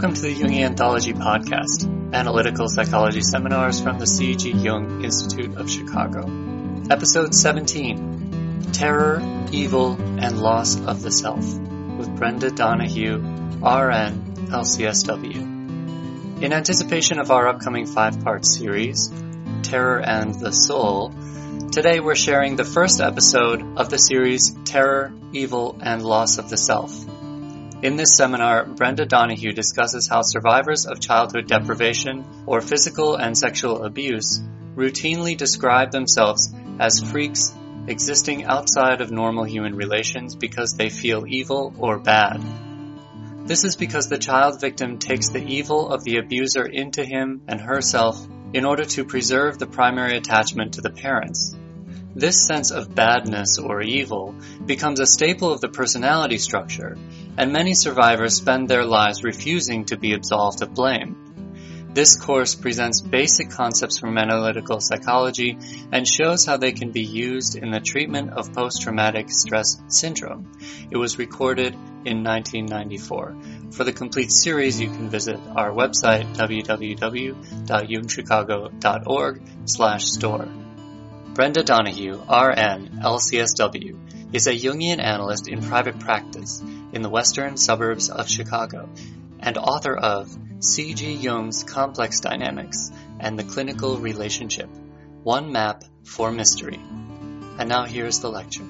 Welcome to the Jungian Anthology Podcast, analytical psychology seminars from the C.G. Jung Institute of Chicago. Episode 17 Terror, Evil, and Loss of the Self, with Brenda Donahue, RN, LCSW. In anticipation of our upcoming five part series, Terror and the Soul, today we're sharing the first episode of the series Terror, Evil, and Loss of the Self in this seminar, Brenda Donahue discusses how survivors of childhood deprivation or physical and sexual abuse routinely describe themselves as freaks existing outside of normal human relations because they feel evil or bad. This is because the child victim takes the evil of the abuser into him and herself in order to preserve the primary attachment to the parents. This sense of badness or evil becomes a staple of the personality structure, and many survivors spend their lives refusing to be absolved of blame. This course presents basic concepts from analytical psychology and shows how they can be used in the treatment of post-traumatic stress syndrome. It was recorded in 1994. For the complete series, you can visit our website www.jungchicago.org slash store. Brenda Donahue, RN, LCSW, is a Jungian analyst in private practice in the western suburbs of Chicago and author of C.G. Jung's Complex Dynamics and the Clinical Relationship One Map for Mystery. And now here's the lecture.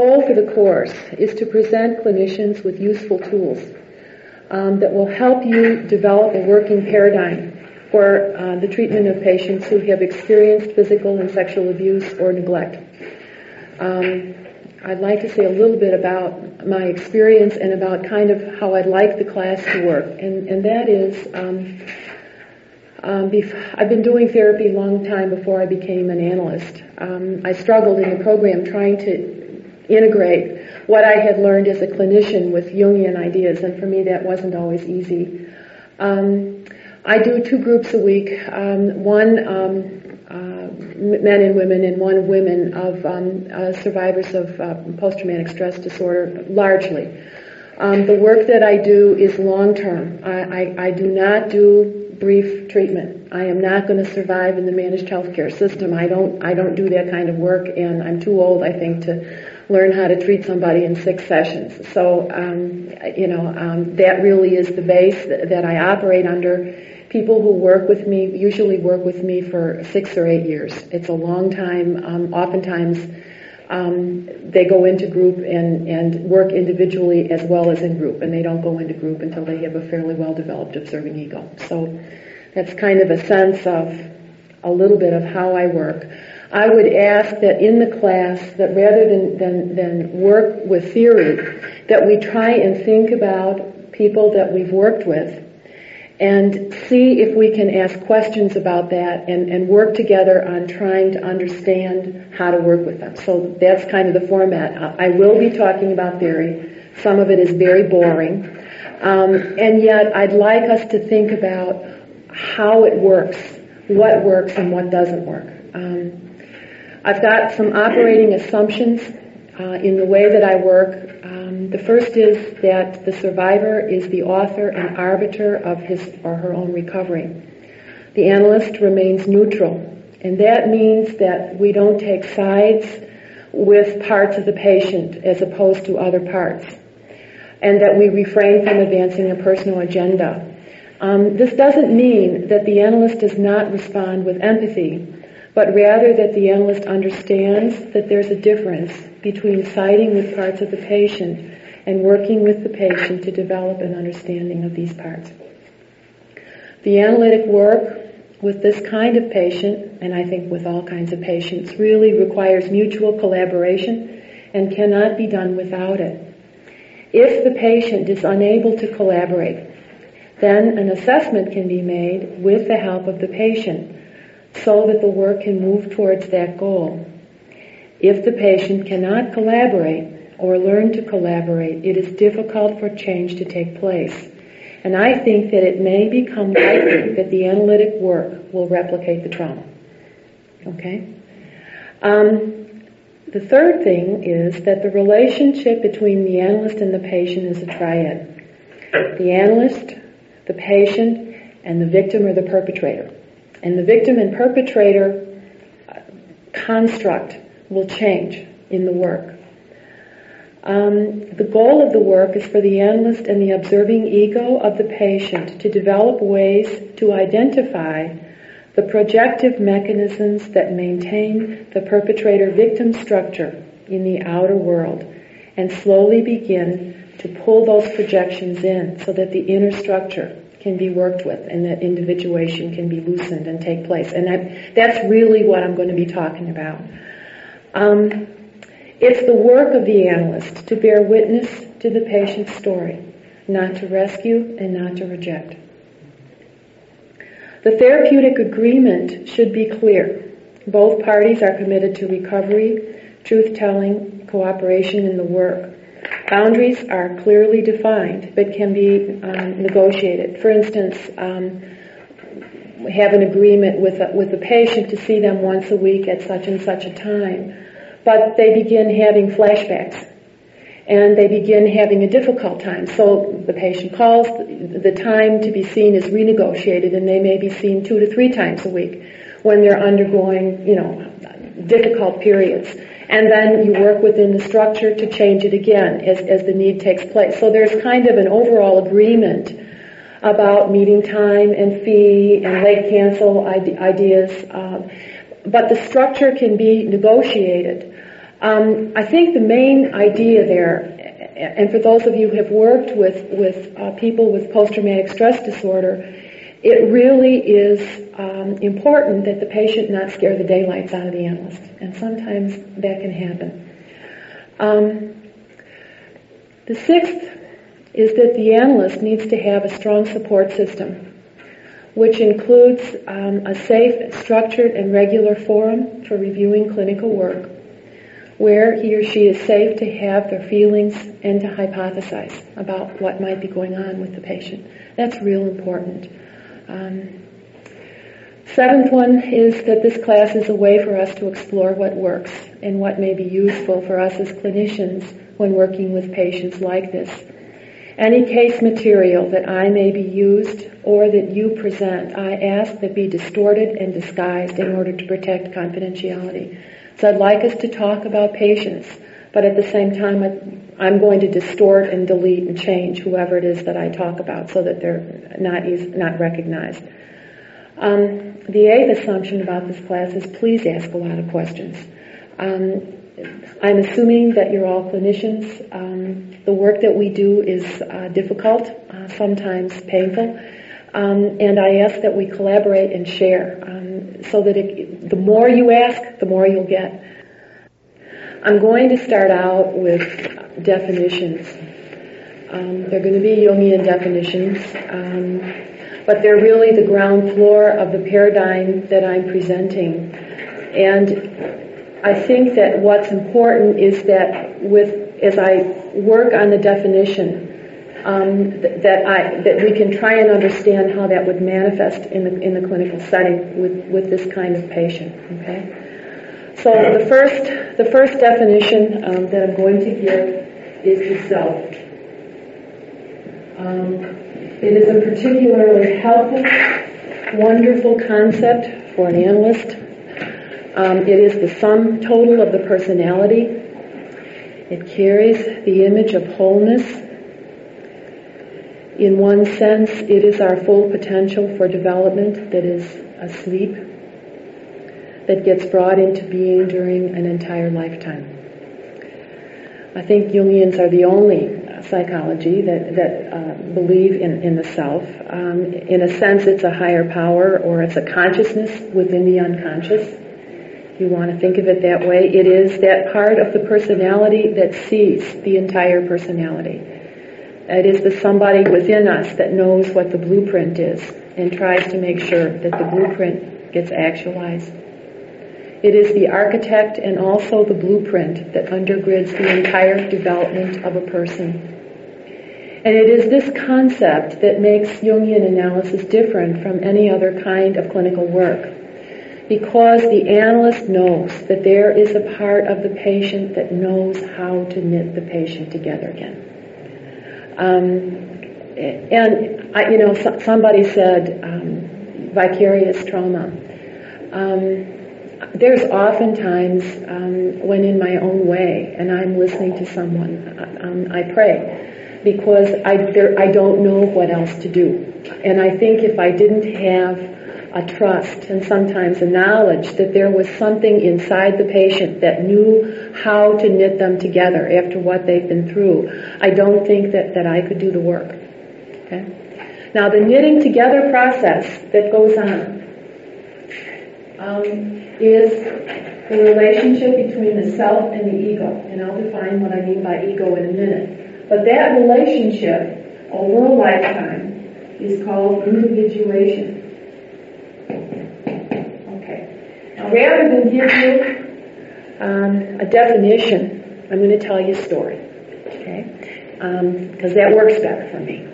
Goal for the course is to present clinicians with useful tools um, that will help you develop a working paradigm for uh, the treatment of patients who have experienced physical and sexual abuse or neglect. Um, I'd like to say a little bit about my experience and about kind of how I'd like the class to work, and, and that is um, um, I've been doing therapy a long time before I became an analyst. Um, I struggled in the program trying to integrate what I had learned as a clinician with Jungian ideas, and for me that wasn't always easy. Um, I do two groups a week, um, one um, uh, men and women and one women of um, uh, survivors of uh, post-traumatic stress disorder, largely. Um, the work that I do is long term. I, I, I do not do brief treatment. I am not going to survive in the managed healthcare system. I don't I don't do that kind of work, and I'm too old, I think, to learn how to treat somebody in six sessions. So, um, you know, um, that really is the base that, that, I operate under. People who work with me usually work with me for six or eight years. It's a long time. Um, oftentimes, um, they go into group and, and work individually as well as in group, and they don't go into group until they have a fairly well-developed observing ego. So that's kind of a sense of a little bit of how I work. I would ask that in the class, that rather than, than, than work with theory, that we try and think about people that we've worked with and see if we can ask questions about that and, and work together on trying to understand how to work with them. So that's kind of the format. I will be talking about theory. Some of it is very boring. Um, and yet I'd like us to think about how it works, what works and what doesn't work. Um, I've got some operating assumptions uh, in the way that I work. Um, the first is that the survivor is the author and arbiter of his or her own recovery. The analyst remains neutral, and that means that we don't take sides with parts of the patient as opposed to other parts, and that we refrain from advancing a personal agenda. Um, this doesn't mean that the analyst does not respond with empathy but rather that the analyst understands that there's a difference between siding with parts of the patient and working with the patient to develop an understanding of these parts. The analytic work with this kind of patient, and I think with all kinds of patients, really requires mutual collaboration and cannot be done without it. If the patient is unable to collaborate, then an assessment can be made with the help of the patient so that the work can move towards that goal. If the patient cannot collaborate or learn to collaborate, it is difficult for change to take place. And I think that it may become likely that the analytic work will replicate the trauma. Okay? Um, the third thing is that the relationship between the analyst and the patient is a triad. The analyst, the patient, and the victim or the perpetrator. And the victim and perpetrator construct will change in the work. Um, the goal of the work is for the analyst and the observing ego of the patient to develop ways to identify the projective mechanisms that maintain the perpetrator-victim structure in the outer world and slowly begin to pull those projections in so that the inner structure can be worked with and that individuation can be loosened and take place. And that, that's really what I'm going to be talking about. Um, it's the work of the analyst to bear witness to the patient's story, not to rescue and not to reject. The therapeutic agreement should be clear. Both parties are committed to recovery, truth-telling, cooperation in the work. Boundaries are clearly defined, but can be um, negotiated. For instance, um, have an agreement with a, with the patient to see them once a week at such and such a time but they begin having flashbacks and they begin having a difficult time. So the patient calls, the time to be seen is renegotiated and they may be seen two to three times a week when they're undergoing, you know, difficult periods. And then you work within the structure to change it again as, as the need takes place. So there's kind of an overall agreement about meeting time and fee and late cancel ideas. Uh, but the structure can be negotiated. Um, I think the main idea there, and for those of you who have worked with with uh, people with post-traumatic stress disorder, it really is um, important that the patient not scare the daylights out of the analyst, and sometimes that can happen. Um, the sixth is that the analyst needs to have a strong support system, which includes um, a safe, structured, and regular forum for reviewing clinical work where he or she is safe to have their feelings and to hypothesize about what might be going on with the patient. That's real important. Um, seventh one is that this class is a way for us to explore what works and what may be useful for us as clinicians when working with patients like this. Any case material that I may be used or that you present, I ask that be distorted and disguised in order to protect confidentiality. So I'd like us to talk about patience, but at the same time, I'm going to distort and delete and change whoever it is that I talk about so that they're not not recognized. Um, the eighth assumption about this class is please ask a lot of questions. Um, I'm assuming that you're all clinicians. Um, the work that we do is uh, difficult, uh, sometimes painful, um, and I ask that we collaborate and share um, so that it, the more you ask, the more you'll get. I'm going to start out with definitions. Um, they're going to be Jungian definitions, um, but they're really the ground floor of the paradigm that I'm presenting. And I think that what's important is that with as I work on the definition, um, th- that I that we can try and understand how that would manifest in the in the clinical setting with with this kind of patient. Okay. So the first the first definition um, that I'm going to give is the self. Um, it is a particularly helpful, wonderful concept for an analyst. Um, it is the sum total of the personality. It carries the image of wholeness in one sense, it is our full potential for development that is asleep, that gets brought into being during an entire lifetime. I think Jungians are the only psychology that, that uh, believe in, in the self. Um, in a sense, it's a higher power or it's a consciousness within the unconscious. If you want to think of it that way, it is that part of the personality that sees the entire personality. It is the somebody within us that knows what the blueprint is and tries to make sure that the blueprint gets actualized. It is the architect and also the blueprint that undergirds the entire development of a person. And it is this concept that makes Jungian analysis different from any other kind of clinical work. Because the analyst knows that there is a part of the patient that knows how to knit the patient together again. Um, and I, you know, so, somebody said um, vicarious trauma. Um, there's oftentimes um, when in my own way and I'm listening to someone, um, I pray because I, there, I don't know what else to do. And I think if I didn't have a trust and sometimes a knowledge that there was something inside the patient that knew how to knit them together after what they've been through, I don't think that, that I could do the work. Okay? Now the knitting together process that goes on um, is the relationship between the self and the ego. And I'll define what I mean by ego in a minute. But that relationship over a lifetime is called individuation. Okay. Now rather than give you um, a definition, I'm going to tell you a story. Okay? Because um, that works better for me.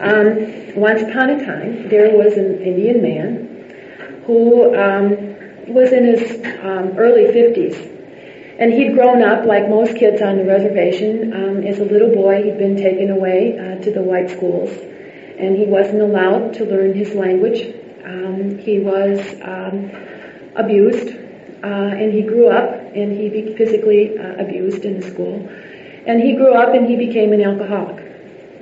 Um, once upon a time, there was an Indian man who um, was in his um, early 50s. And he'd grown up, like most kids on the reservation, um, as a little boy. He'd been taken away uh, to the white schools, and he wasn't allowed to learn his language. Um, he was um, abused, uh, and he grew up, and he be physically uh, abused in the school. And he grew up, and he became an alcoholic,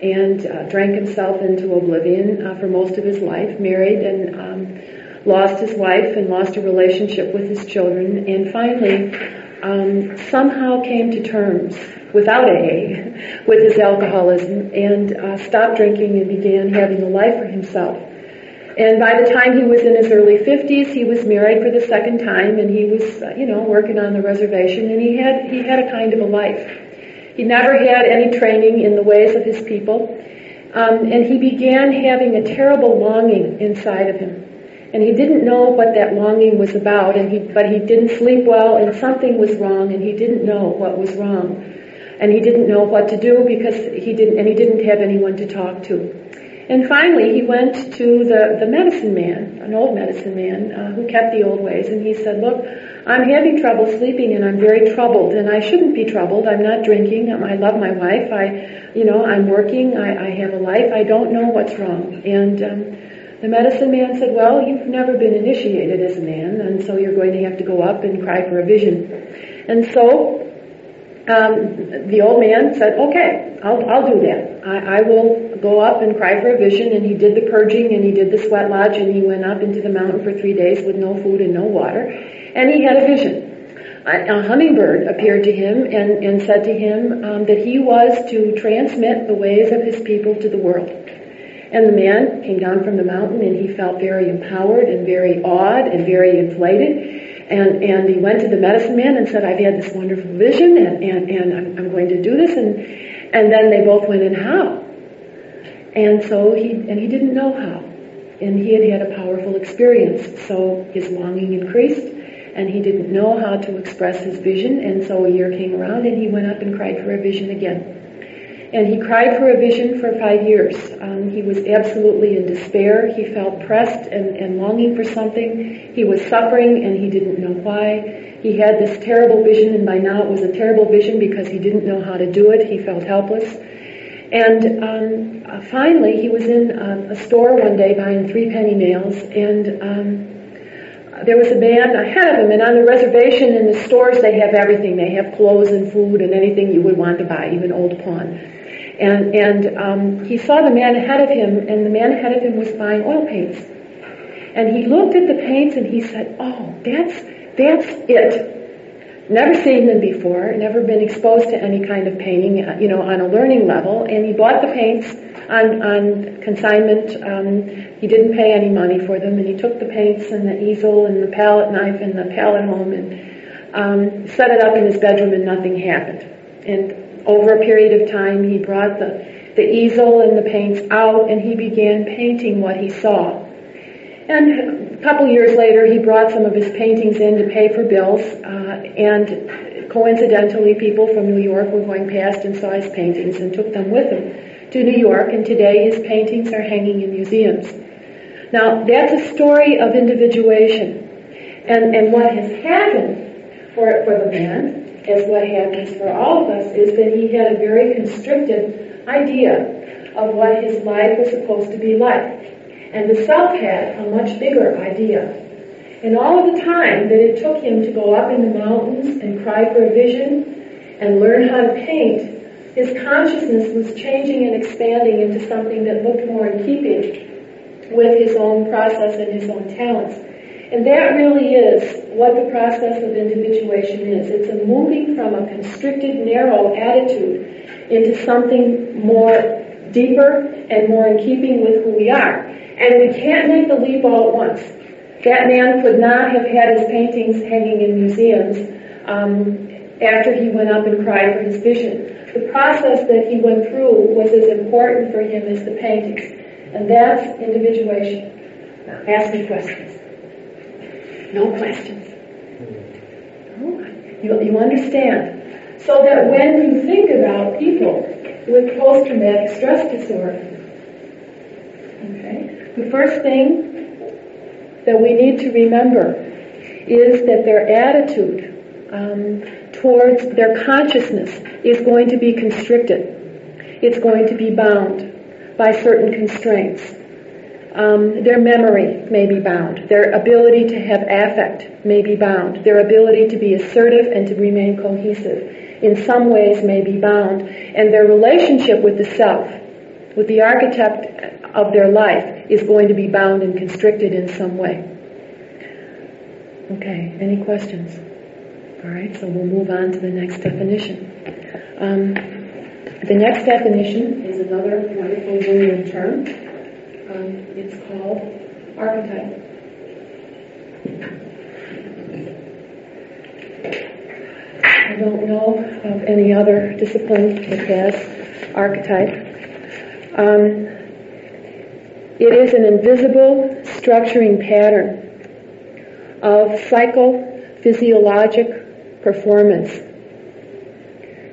and uh, drank himself into oblivion uh, for most of his life. Married and um, lost his wife and lost a relationship with his children, and finally um, somehow came to terms without AA with his alcoholism and uh, stopped drinking and began having a life for himself. And by the time he was in his early 50s, he was married for the second time, and he was, uh, you know, working on the reservation, and he had he had a kind of a life. He never had any training in the ways of his people, um, and he began having a terrible longing inside of him and he didn't know what that longing was about, and he, but he didn't sleep well, and something was wrong, and he didn't know what was wrong, and he didn't know what to do because he didn't, and he didn't have anyone to talk to. And finally, he went to the, the medicine man, an old medicine man, uh, who kept the old ways, and he said, look, I'm having trouble sleeping and I'm very troubled and I shouldn't be troubled. I'm not drinking. I love my wife. I, you know, I'm working. I, I have a life. I don't know what's wrong. And, um, the medicine man said, well, you've never been initiated as a man, and so you're going to have to go up and cry for a vision. And so, um, the old man said, okay, I'll, I'll do that. I, I will go up and cry for a vision, and he did the purging, and he did the sweat lodge, and he went up into the mountain for three days with no food and no water, and he had a vision a hummingbird appeared to him and, and said to him um, that he was to transmit the ways of his people to the world. And the man came down from the mountain and he felt very empowered and very awed and very inflated. And, and he went to the medicine man and said, I've had this wonderful vision and, and, and I'm, I'm going to do this. And, and then they both went in how? And so he, and he didn't know how. And he had had a powerful experience. So his longing increased and he didn't know how to express his vision. And so a year came around and he went up and cried for a vision again. And he cried for a vision for five years. Um, he was absolutely in despair. He felt pressed and, and longing for something. He was suffering and he didn't know why. He had this terrible vision and by now it was a terrible vision because he didn't know how to do it. He felt helpless. And um, uh, finally, he was in um, a store one day buying three penny nails, and um, there was a man ahead of him. And on the reservation in the stores, they have everything. They have clothes and food and anything you would want to buy, even old pawn. And, and um, he saw the man ahead of him, and the man ahead of him was buying oil paints. And he looked at the paints and he said, oh, that's, that's it. Never seen them before, never been exposed to any kind of painting, uh, you know, on a learning level. And he bought the paints on, on consignment. Um, he didn't pay any money for them, and he took the paints and the easel and the palette knife and the palette home and um, set it up in his bedroom, and nothing happened. And over a period of time, he brought the, the easel and the paints out and he began painting what he saw. And a couple years later, he brought some of his paintings in to pay for bills, uh, and coincidentally, people from New York were going past and saw his paintings and took them with them to New York, and today his paintings are hanging in museums. Now, that's a story of individuation. And, and what has happened for, for the man, as what happens for all of us, is that he had a very constricted idea of what his life was supposed to be like. And the self had a much bigger idea. And all of the time that it took him to go up in the mountains and cry for a vision and learn how to paint, his consciousness was changing and expanding into something that looked more in keeping with his own process and his own talents. And that really is what the process of individuation is. It's a moving from a constricted, narrow attitude into something more deeper and more in keeping with who we are. And we can't make the leap all at once. That man could not have had his paintings hanging in museums um, after he went up and cried for his vision. The process that he went through was as important for him as the paintings. And that's individuation. Ask me questions. No questions. You, you understand. So that when you think about people with post-traumatic stress disorder, okay, the first thing that we need to remember is that their attitude um, towards their consciousness is going to be constricted. It's going to be bound by certain constraints. Um, their memory may be bound. Their ability to have affect may be bound. Their ability to be assertive and to remain cohesive in some ways may be bound. And their relationship with the self, with the architect of their life, is going to be bound and constricted in some way. Okay, any questions? All right, so we'll move on to the next definition. Um, the next definition is another wonderful Jungian term. Um, it's called archetype. I don't know of any other discipline that has archetype. Um, it is an invisible structuring pattern of psychophysiologic performance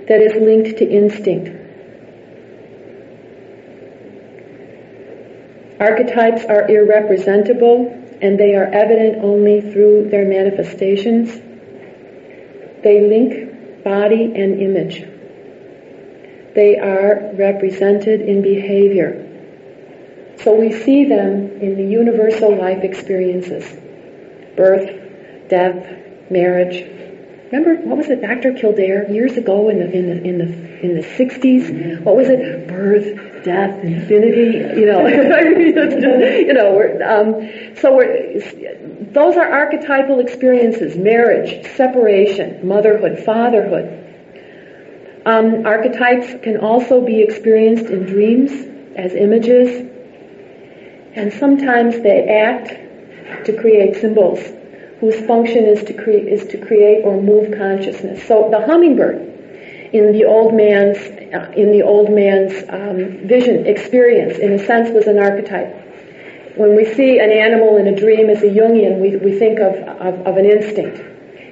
that is linked to instinct. Archetypes are irrepresentable and they are evident only through their manifestations. They link body and image. They are represented in behavior. So we see them in the universal life experiences. Birth, death, marriage, Remember, what was it, Dr. Kildare, years ago in the, in the, in the, in the 60s? What was it? Birth, death, infinity, you know. you know, um, so we're, those are archetypal experiences, marriage, separation, motherhood, fatherhood. Um, archetypes can also be experienced in dreams as images, and sometimes they act to create symbols whose function is to create is to create or move consciousness. So the hummingbird in the old man's uh, in the old man's um, vision experience, in a sense, was an archetype. When we see an animal in a dream as a Jungian, we, we think of, of, of an instinct.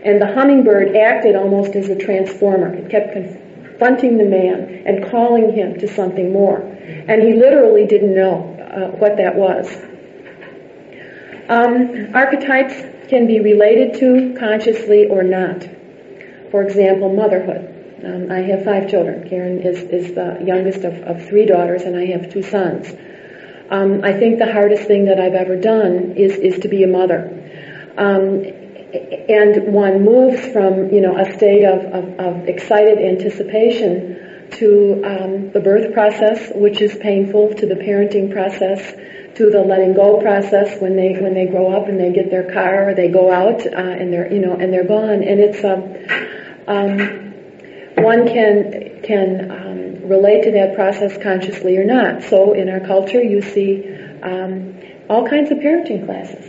And the hummingbird acted almost as a transformer. It kept confronting the man and calling him to something more. And he literally didn't know uh, what that was. Um, archetypes can be related to consciously or not. For example, motherhood. Um, I have five children. Karen is, is the youngest of, of three daughters, and I have two sons. Um, I think the hardest thing that I've ever done is, is to be a mother. Um, and one moves from, you know, a state of, of, of excited anticipation to um, the birth process, which is painful, to the parenting process, to the letting go process when they when they grow up and they get their car or they go out uh, and they're you know and they're gone and it's um, um, one can can um, relate to that process consciously or not. So in our culture, you see um, all kinds of parenting classes,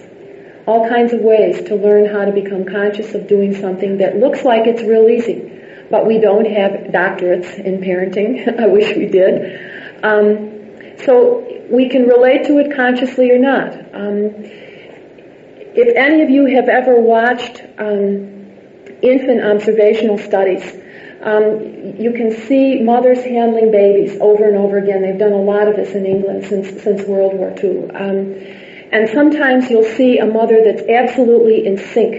all kinds of ways to learn how to become conscious of doing something that looks like it's real easy, but we don't have doctorates in parenting. I wish we did. Um, so we can relate to it consciously or not. Um, if any of you have ever watched um, infant observational studies, Um, you can see mothers handling babies over and over again. They've done a lot of this in England since since World War II. Um, and sometimes you'll see a mother that's absolutely in sync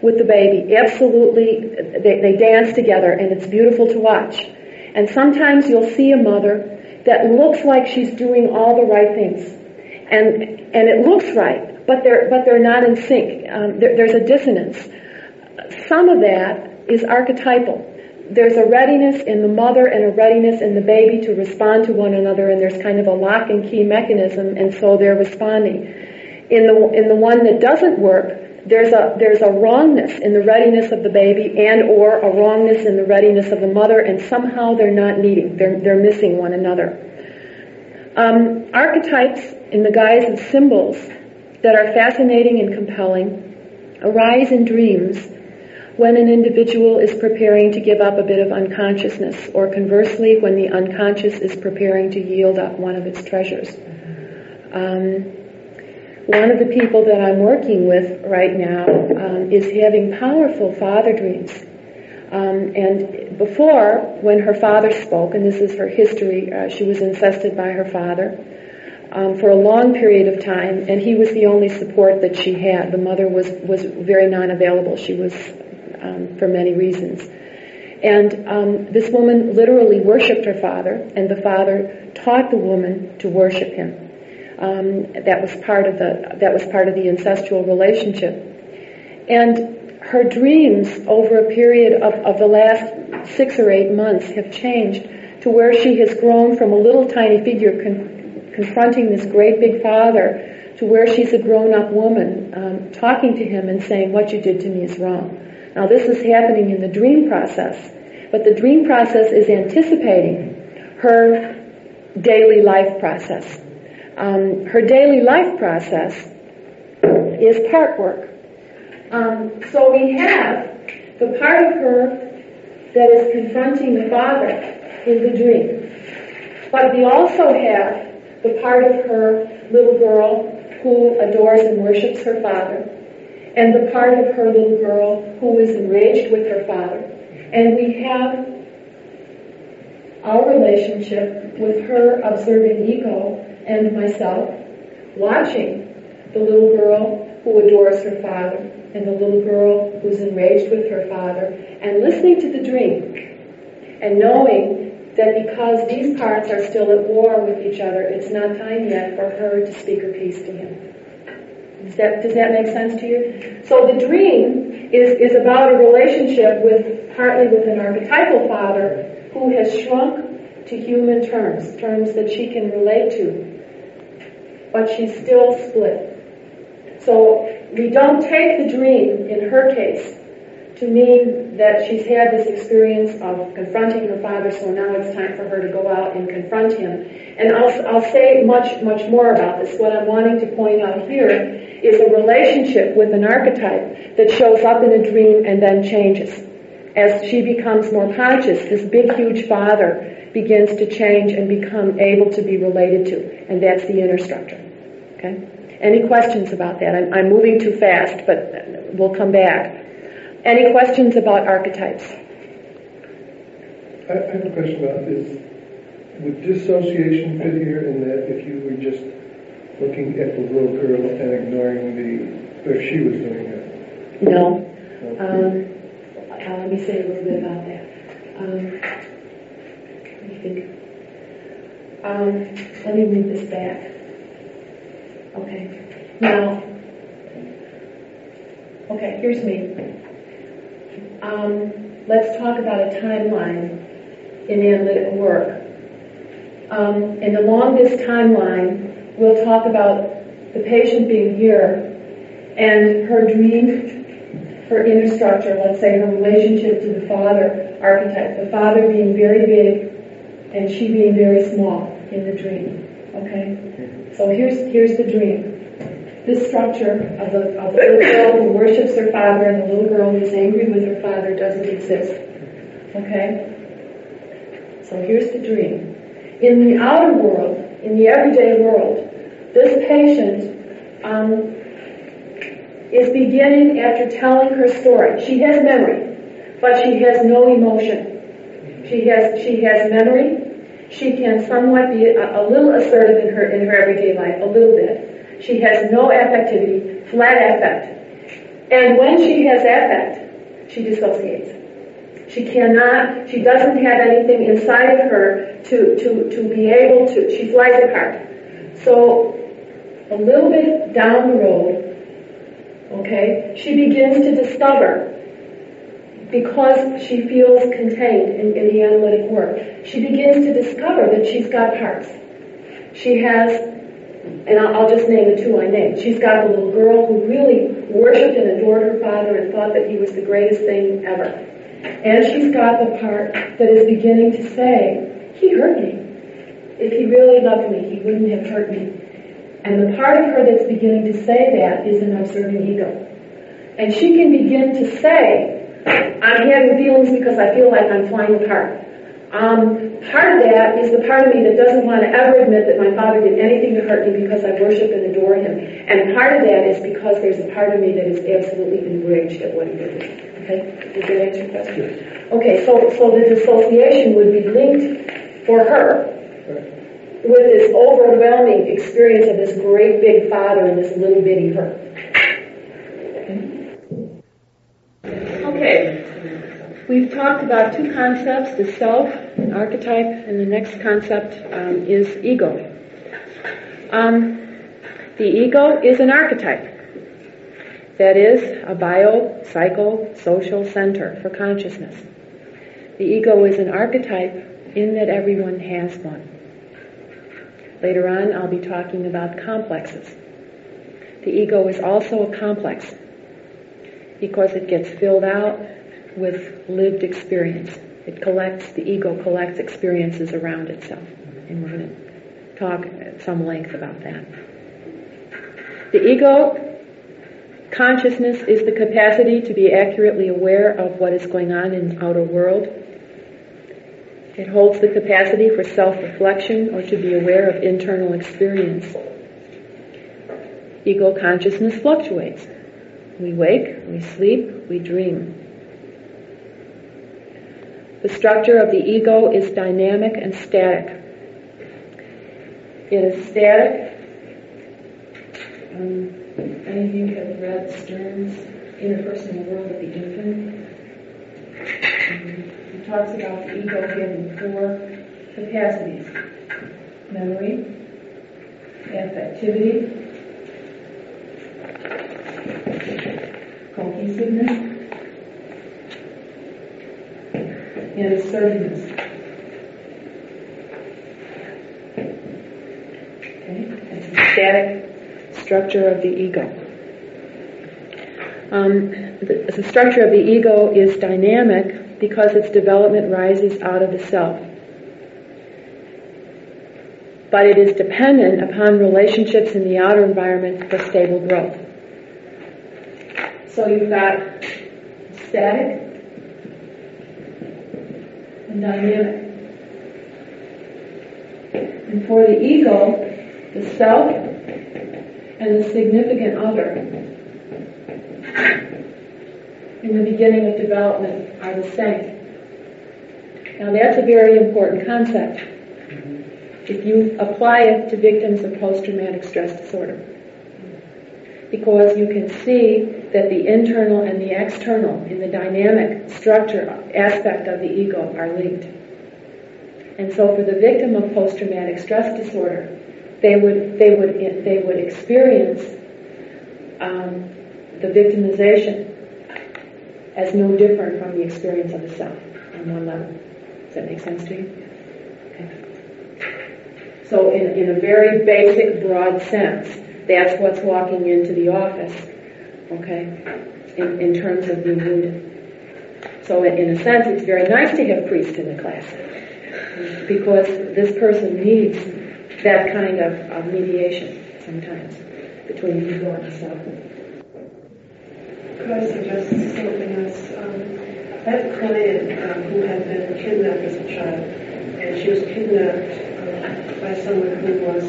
with the baby. Absolutely, they, they dance together, and it's beautiful to watch. And sometimes you'll see a mother that looks like she's doing all the right things, and and it looks right, but they're but they're not in sync. Um, there, there's a dissonance. Some of that is archetypal there's a readiness in the mother and a readiness in the baby to respond to one another, and there's kind of a lock and key mechanism, and so they're responding. In the in the one that doesn't work, there's a there's a wrongness in the readiness of the baby and or a wrongness in the readiness of the mother, and somehow they're not meeting. They're they're missing one another. Um, archetypes in the guise of symbols that are fascinating and compelling arise in dreams when an individual is preparing to give up a bit of unconsciousness, or conversely, when the unconscious is preparing to yield up one of its treasures. Um, one of the people that I'm working with right now um, is having powerful father dreams. Um, and before, when her father spoke, and this is her history, uh, she was incested by her father um, for a long period of time, and he was the only support that she had. The mother was was very non-available. She was um, for many reasons. And um, this woman literally worshipped her father, and the father taught the woman to worship him. Um, that was part of the that was part of the incestual relationship. And her dreams over a period of, of the last six or eight months have changed to where she has grown from a little tiny figure con- confronting this great big father to where she's a grown-up woman um, talking to him and saying, "What you did to me is wrong." Now this is happening in the dream process, but the dream process is anticipating her daily life process. Um, her daily life process is part work. Um, so we have the part of her that is confronting the father in the dream. But we also have the part of her little girl who adores and worships her father and the part of her little girl who is enraged with her father. And we have our relationship with her observing ego and myself, watching the little girl who adores her father and the little girl who's enraged with her father, and listening to the dream and knowing that because these parts are still at war with each other, it's not time yet for her to speak her piece to him. Does that, does that make sense to you? So the dream is, is about a relationship with, partly with an archetypal father who has shrunk to human terms, terms that she can relate to, but she's still split. So we don't take the dream, in her case, to mean that she's had this experience of confronting her father, so now it's time for her to go out and confront him. And I'll, I'll say much, much more about this. What I'm wanting to point out here is a relationship with an archetype that shows up in a dream and then changes. As she becomes more conscious, this big, huge father begins to change and become able to be related to, and that's the inner structure. Okay? Any questions about that? I'm, I'm moving too fast, but we'll come back. Any questions about archetypes? I have a question about this. Would dissociation fit here in that if you were just looking at the little girl and ignoring the, if she was doing it? No. Um, uh, let me say a little bit about that. Um, let me think. Um, let me move this back. Okay. Now, okay, here's me. Um, let's talk about a timeline in analytical work. Um, and along this timeline, we'll talk about the patient being here and her dream, her inner structure, let's say her relationship to the father archetype, the father being very big and she being very small in the dream. Okay? So here's here's the dream. This structure of the, of the little girl who worships her father and the little girl who's angry with her father doesn't exist. Okay? So here's the dream. In the outer world, in the everyday world, this patient um, is beginning after telling her story. She has memory, but she has no emotion. She has she has memory. She can somewhat be a, a little assertive in her in her everyday life, a little bit. She has no affectivity, flat affect. And when she has affect, she dissociates. She cannot, she doesn't have anything inside of her to, to, to be able to, she flies apart. So, a little bit down the road, okay, she begins to discover because she feels contained in, in, the analytic work, she begins to discover that she's got parts. She has, and I'll, I'll, just name the two I named. She's got the little girl who really worshipped and adored her father and thought that he was the greatest thing ever. And she's got the part that is beginning to say, he hurt me. If he really loved me, he wouldn't have hurt me. And the part of her that's beginning to say that is an observing ego. And she can begin to say, I'm having feelings because I feel like I'm flying apart. Um, part of that is the part of me that doesn't want to ever admit that my father did anything to hurt me because I worship and adore him. And part of that is because there's a part of me that is absolutely enraged at what he did. Okay? Did that answer your question? Okay, so, so the dissociation would be linked for her with this overwhelming experience of this great big father and this little bitty her. Okay. We've talked about two concepts, the self, an archetype, and the next concept um, is ego. Um, the ego is an archetype. That is a bio, psycho, social center for consciousness. The ego is an archetype in that everyone has one. Later on, I'll be talking about complexes. The ego is also a complex because it gets filled out with lived experience. It collects, the ego collects experiences around itself. And we're going to talk at some length about that. The ego Consciousness is the capacity to be accurately aware of what is going on in the outer world. It holds the capacity for self-reflection or to be aware of internal experience. Ego consciousness fluctuates. We wake, we sleep, we dream. The structure of the ego is dynamic and static. It is static. Um, any of you have read Stern's Interpersonal World of the Infant? Um, talks about the ego having four capacities. Memory, affectivity, cohesiveness, and assertiveness. Okay, the static structure of the ego. Um, the, the structure of the ego is dynamic because its development rises out of the self. But it is dependent upon relationships in the outer environment for stable growth. So you've got static and dynamic. And for the ego, the self and the significant other in the beginning of development are the same. Now that's a very important concept if you apply it to victims of post-traumatic stress disorder. Because you can see that the internal and the external in the dynamic structure aspect of the ego are linked. And so for the victim of post-traumatic stress disorder, they would they would they would experience um, the victimization as no different from the experience of the self on one level. Does that make sense to you? Okay. So in, in a very basic, broad sense, that's what's walking into the office, okay, in, in terms of being wounded. So in, in a sense, it's very nice to have priests in the class because this person needs that kind of, of mediation sometimes between ego and the self. Could I suggest something else? Um, I client um, who had been kidnapped as a child, and she was kidnapped um, by someone who was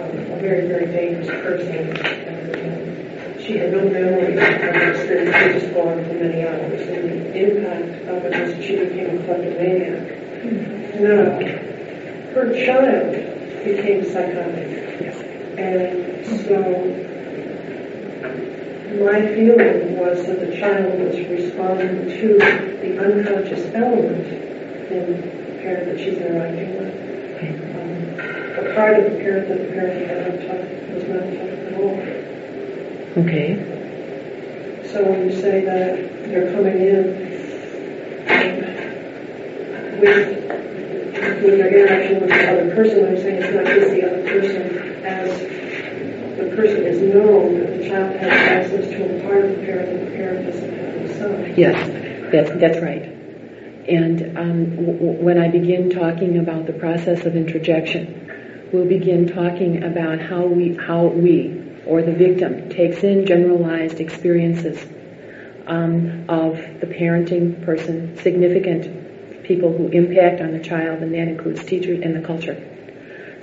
um, a very, very dangerous person. Um, she had no memory of this thing. She was gone for many hours. And the impact of it was she became a kleptomaniac. Now, her child became psychotic. And so my feeling was that the child was responding to the unconscious element in the parent that she's interacting with. Um, a part of the parent that the parent had not taught, was not taught at all. Okay. So when you say that they're coming in with, with their interaction with the other person, I'm saying it's not just the other person as the person is known, child has access to a part of the parent that the parent doesn't have himself. Yes, that's, that's right. And um, w- when I begin talking about the process of introjection, we'll begin talking about how we, how we, or the victim takes in generalized experiences um, of the parenting person, significant people who impact on the child, and that includes teachers and the culture.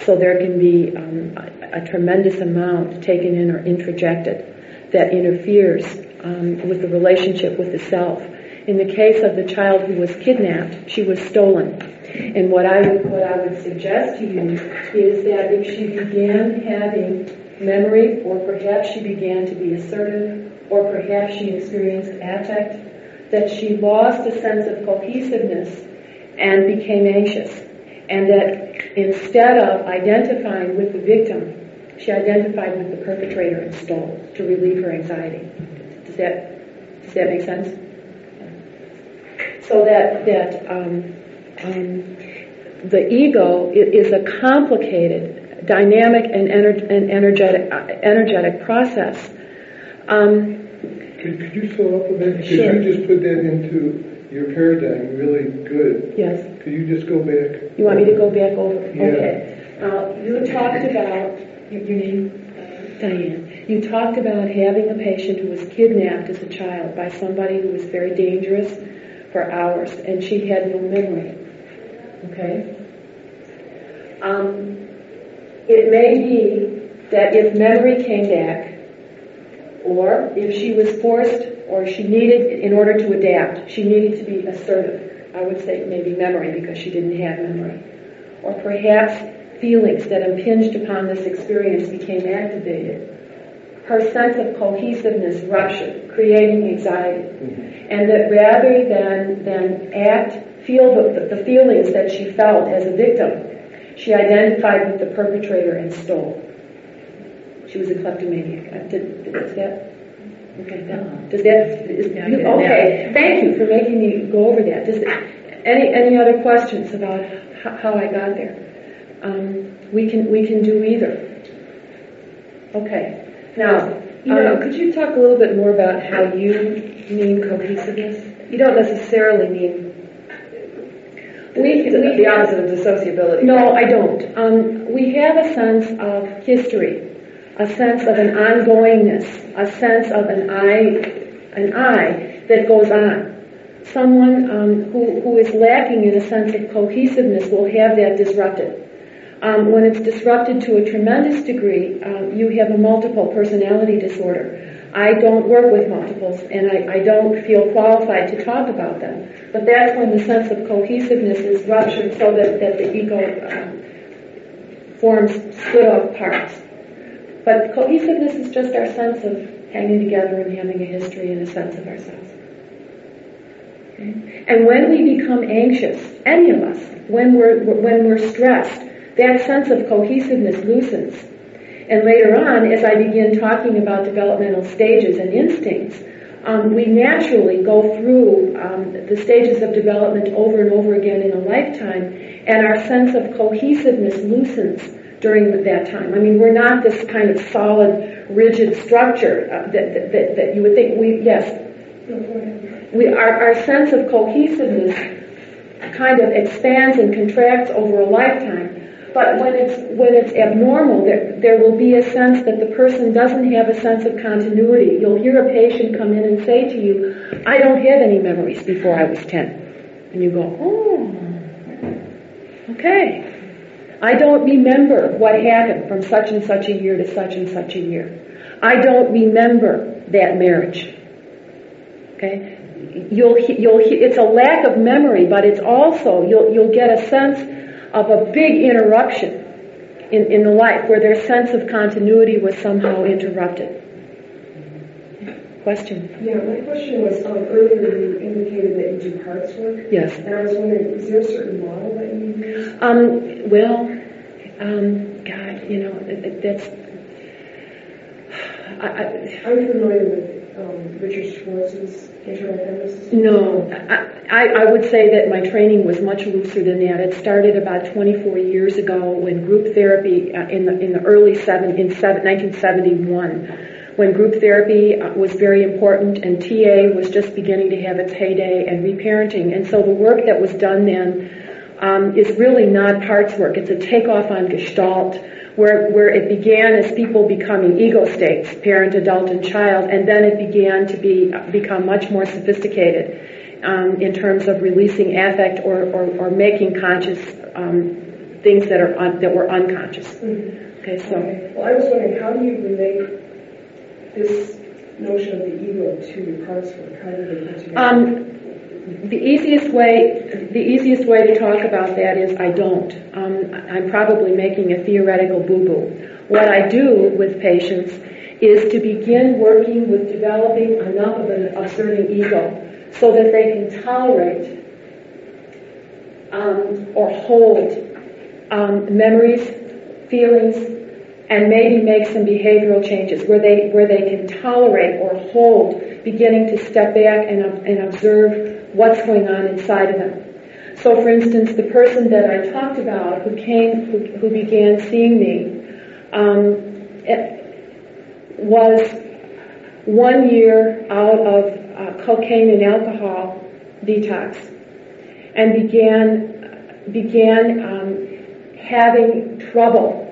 So there can be um, a, tremendous amount taken in or introjected that interferes um, with the relationship with the self. In the case of the child who was kidnapped, she was stolen. And what I would, what I would suggest to you is that if she began having memory, or perhaps she began to be assertive, or perhaps she experienced affect, that she lost a sense of cohesiveness and became anxious. And that instead of identifying with the victim, she identified with the perpetrator and stole to relieve her anxiety. Does that, does that make sense? So that, that um, um, the ego is a complicated dynamic and, ener- and energetic, uh, energetic process. Um, could, could, you follow up with that? Sure. you just put that into your paradigm really good. Yes. Could you just go back? You want me to go back over? Yeah. Okay. Uh, you talked about, your, name? Diane. You talked about having a patient who was kidnapped as a child by somebody who was very dangerous for hours, and she had no memory. Okay? Um, it may be that if memory came back, or if she was forced, or she needed, in order to adapt, she needed to be assertive. I would say maybe memory because she didn't have memory. Or perhaps feelings that impinged upon this experience became activated. Her sense of cohesiveness ruptured, creating anxiety. Mm-hmm. And that rather than, than act, feel the, the feelings that she felt as a victim, she identified with the perpetrator and stole. She was a kleptomaniac. Did, did, does that? Okay. That, does that? Is, you, okay. Thank you for making me go over that. Does any any other questions about how, how I got there? Um, we can we can do either. Okay. Now, you know, um, could you talk a little bit more about how you mean cohesiveness? You don't necessarily mean we, the, the opposite of dissociability. No, I don't. Um, we have a sense of history, a sense of an ongoingness, a sense of an I, an I that goes on. Someone um, who, who is lacking in a sense of cohesiveness will have that disrupted. Um, when it's disrupted to a tremendous degree, um, you have a multiple personality disorder. I don't work with multiples and I, I, don't feel qualified to talk about them. But that's when the sense of cohesiveness is ruptured so that, that the ego um, forms split off parts. But cohesiveness is just our sense of hanging together and having a history and a sense of ourselves. Okay? And when we become anxious, any of us, when we're, when we're stressed, that sense of cohesiveness loosens and later on, as I begin talking about developmental stages and instincts, um, we naturally go through um, the stages of development over and over again in a lifetime, and our sense of cohesiveness loosens during that time. I mean, we're not this kind of solid, rigid structure uh, that, that, that, you would think. We yes, we our, our sense of cohesiveness kind of expands and contracts over a lifetime. But when it's when it's abnormal, there there will be a sense that the person doesn't have a sense of continuity. You'll hear a patient come in and say to you, "I don't have any memories before I was 10," and you go, "Oh, okay." I don't remember what happened from such and such a year to such and such a year. I don't remember that marriage. Okay? You'll, you'll, it's a lack of memory, but it's also, you'll, you'll get a sense of a big interruption in, in the life where their sense of continuity was somehow interrupted. Question? Yeah, my question was um, earlier you indicated that you do parts work. Yes. And I was wondering, is there a certain model that you use? Um, well, um, God, you know, that's. I, I, I'm familiar with um, Richard Schwartz's interdependence. No, I, I would say that my training was much looser than that. It started about 24 years ago when group therapy uh, in the in the early seven in seven, 1971 when group therapy uh, was very important and TA was just beginning to have its heyday and reparenting. And so the work that was done then um, is really not parts work. It's a takeoff on Gestalt where, where it began as people becoming ego states, parent, adult, and child, and then it began to be become much more sophisticated um, in terms of releasing affect or, or, or making conscious um, things that are un, that were unconscious. Mm-hmm. Okay, so. Okay. Well, I was wondering, how do you relate this notion of the ego to parts work? How do they put together? Um, the easiest way, the easiest way to talk about that is I don't. Um, I'm probably making a theoretical boo-boo. What I do with patients is to begin working with developing enough of an observing ego so that they can tolerate um, or hold um, memories, feelings, and maybe make some behavioral changes where they where they can tolerate or hold beginning to step back and, and observe what's going on inside of them. So, for instance, the person that I talked about who came who, who began seeing me um, was one year out of uh, cocaine and alcohol detox and began began um, having trouble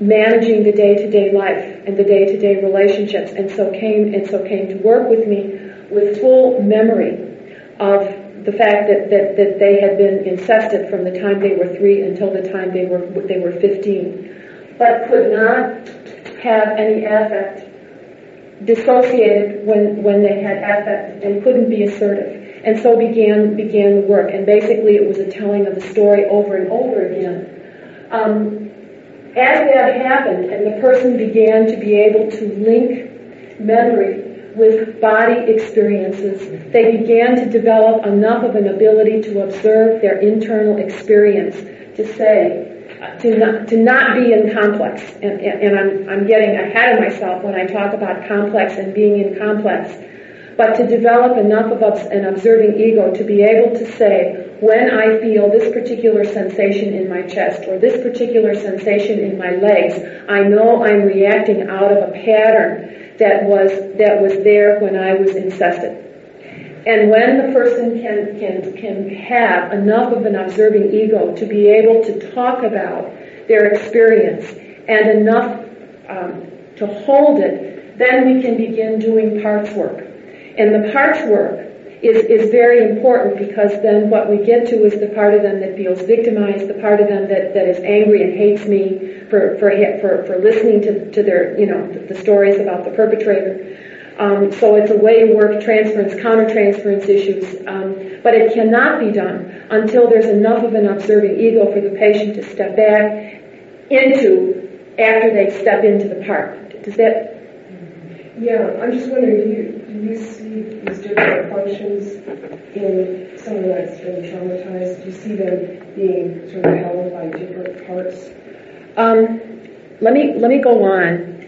managing the day-to-day life and the day-to-day relationships and so came and so came to work with me with full memory of the fact that, that, that they had been incested from the time they were three until the time they were they were 15 but could not have any affect dissociated when when they had affect and couldn't be assertive. And so began began the work. And basically it was a telling of the story over and over again. Um, as that happened and the person began to be able to link memory with body experiences, they began to develop enough of an ability to observe their internal experience, to say, to not, to not be in complex. And, and I'm, I'm getting ahead of myself when I talk about complex and being in complex but to develop enough of an observing ego to be able to say, when I feel this particular sensation in my chest or this particular sensation in my legs, I know I'm reacting out of a pattern that was, that was there when I was incested. And when the person can, can, can have enough of an observing ego to be able to talk about their experience and enough um, to hold it, then we can begin doing parts work. And the parts work is, is very important because then what we get to is the part of them that feels victimized, the part of them that, that is angry and hates me for, for, for, for listening to, to their, you know, the, stories about the perpetrator. Um, so it's a way to work transference, countertransference issues, um, but it cannot be done until there's enough of an observing ego for the patient to step back into after they step into the part. Does that? Yeah, I'm just wondering, do you, do you see these different functions in someone that's been traumatized? Do you see them being sort of held by different parts? Um, let me let me go on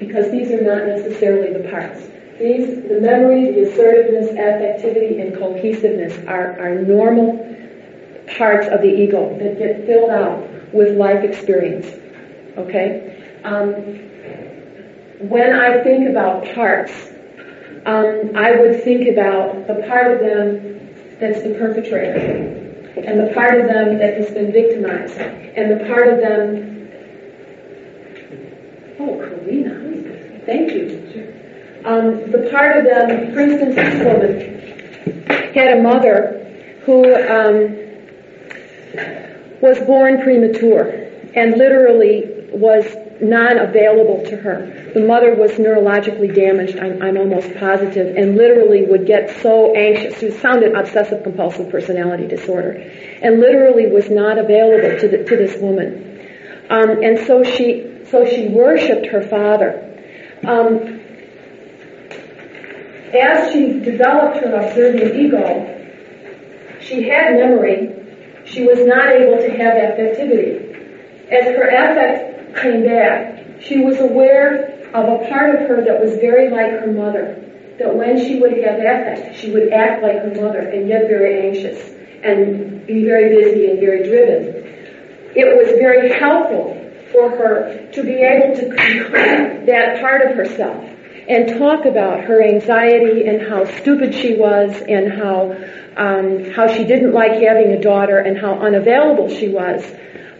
because these are not necessarily the parts. These, the memory, the assertiveness, affectivity, and cohesiveness are, are normal parts of the ego that get filled out with life experience. Okay? Um, when I think about parts, um, I would think about the part of them that's the perpetrator, and the part of them that has been victimized, and the part of them. Oh, Karina, thank you. Um, the part of them, for instance, this woman had a mother who um, was born premature and literally was non-available to her. The mother was neurologically damaged, I'm, I'm almost positive, and literally would get so anxious. It sounded obsessive compulsive personality disorder, and literally was not available to, the, to this woman. Um, and so she, so she worshipped her father. Um, as she developed her observing ego, she had memory. She was not able to have affectivity. As her affect came back, she was aware of a part of her that was very like her mother. That when she would have affect, she would act like her mother and get very anxious and be very busy and very driven. It was very helpful for her to be able to confront that part of herself and talk about her anxiety and how stupid she was and how um, how she didn't like having a daughter and how unavailable she was.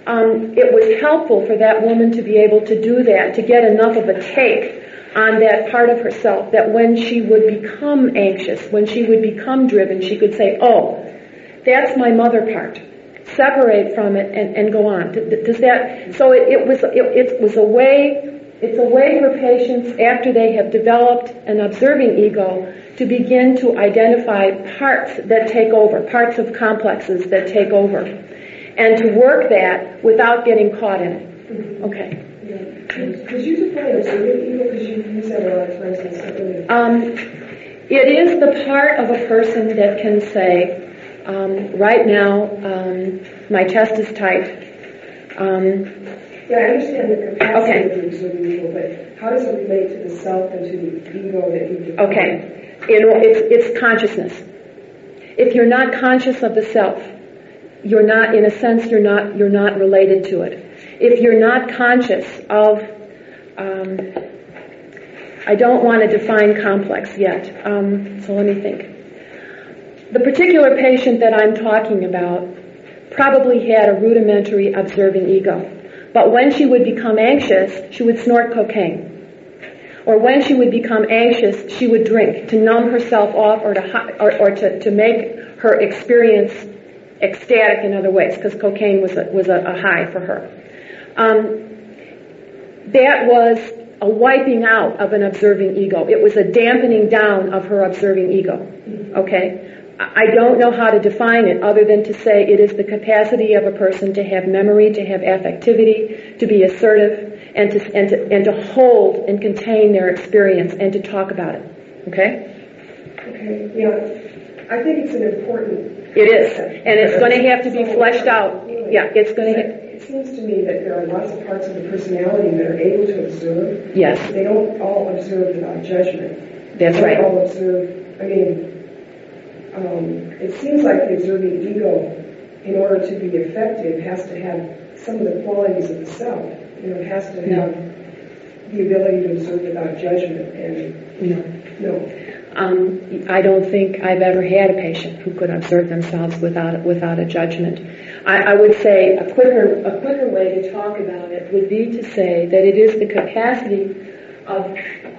Um, it was helpful for that woman to be able to do that, to get enough of a take on that part of herself that when she would become anxious, when she would become driven, she could say, oh, that's my mother part. Separate from it and, and go on. Does that, so it, it was, it, it was a way it's a way for patients, after they have developed an observing ego, to begin to identify parts that take over, parts of complexes that take over, and to work that without getting caught in it. Okay. Could you define observing ego? Because you a lot of times in something. Um, it is the part of a person that can say, um, right now, um, my chest is tight. Um, yeah, I understand the capacity okay. of the observing ego, but how does it relate to the self and to the ego that you define? Okay. You know, it's, it's consciousness. If you're not conscious of the self, you're not, in a sense, you're not, you're not related to it. If you're not conscious of, um, I don't want to define complex yet, um, so let me think. The particular patient that I'm talking about probably had a rudimentary observing ego. But when she would become anxious, she would snort cocaine. Or when she would become anxious, she would drink to numb herself off or to, or, or to, to make her experience ecstatic in other ways, because cocaine was a, was a, a high for her. Um, that was a wiping out of an observing ego. It was a dampening down of her observing ego. Okay? I don't know how to define it other than to say it is the capacity of a person to have memory, to have affectivity, to be assertive, and to, and to, and to hold and contain their experience and to talk about it. Okay? Okay, yeah. I think it's an important. It is. And it's going to have to be fleshed out. Yeah, it's going to It seems to me that there are lots of parts of the personality that are able to observe. Yes. They don't all observe without judgment. That's right. they right. all observe, I mean, um, it seems like the observing ego, in order to be effective, has to have some of the qualities of the self. You know, it has to have the ability to observe without judgment. And no, no. Um, I don't think I've ever had a patient who could observe themselves without without a judgment. I, I would say a quicker a quicker way to talk about it would be to say that it is the capacity of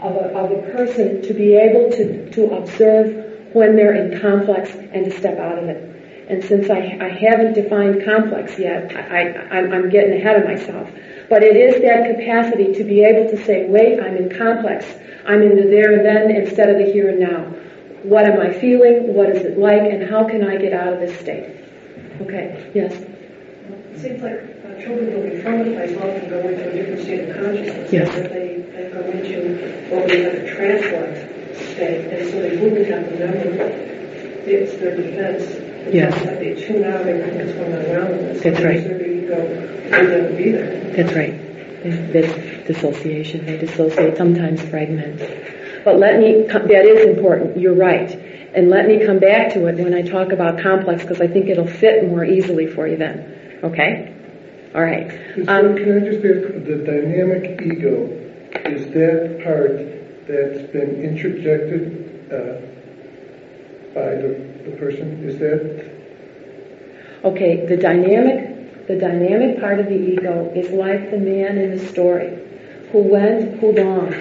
of a, of a person to be able to to observe when they're in complex and to step out of it. And since I, I haven't defined complex yet, I, I, I'm getting ahead of myself. But it is that capacity to be able to say, wait, I'm in complex. I'm in the there and then instead of the here and now. What am I feeling? What is it like? And how can I get out of this state? Okay, yes? It seems like uh, children will be traumatized often go into a different state of consciousness. Yes. They, they go into what we have a transport state, and so they wouldn't have the memory. It's their defense. It's Yes. like they tune out everything that's going on around them. That's right. Their ego would never be there. That's right. That's dissociation. They dissociate, sometimes fragment. But let me, that is important. You're right. And let me come back to it when I talk about complex because I think it'll fit more easily for you then. Okay? All right. Is Um, Can I just ask, the dynamic ego, is that part that's been interjected uh, by the, the person? Is that, Okay, the dynamic, the dynamic part of the ego is like the man in the story who went, who longed.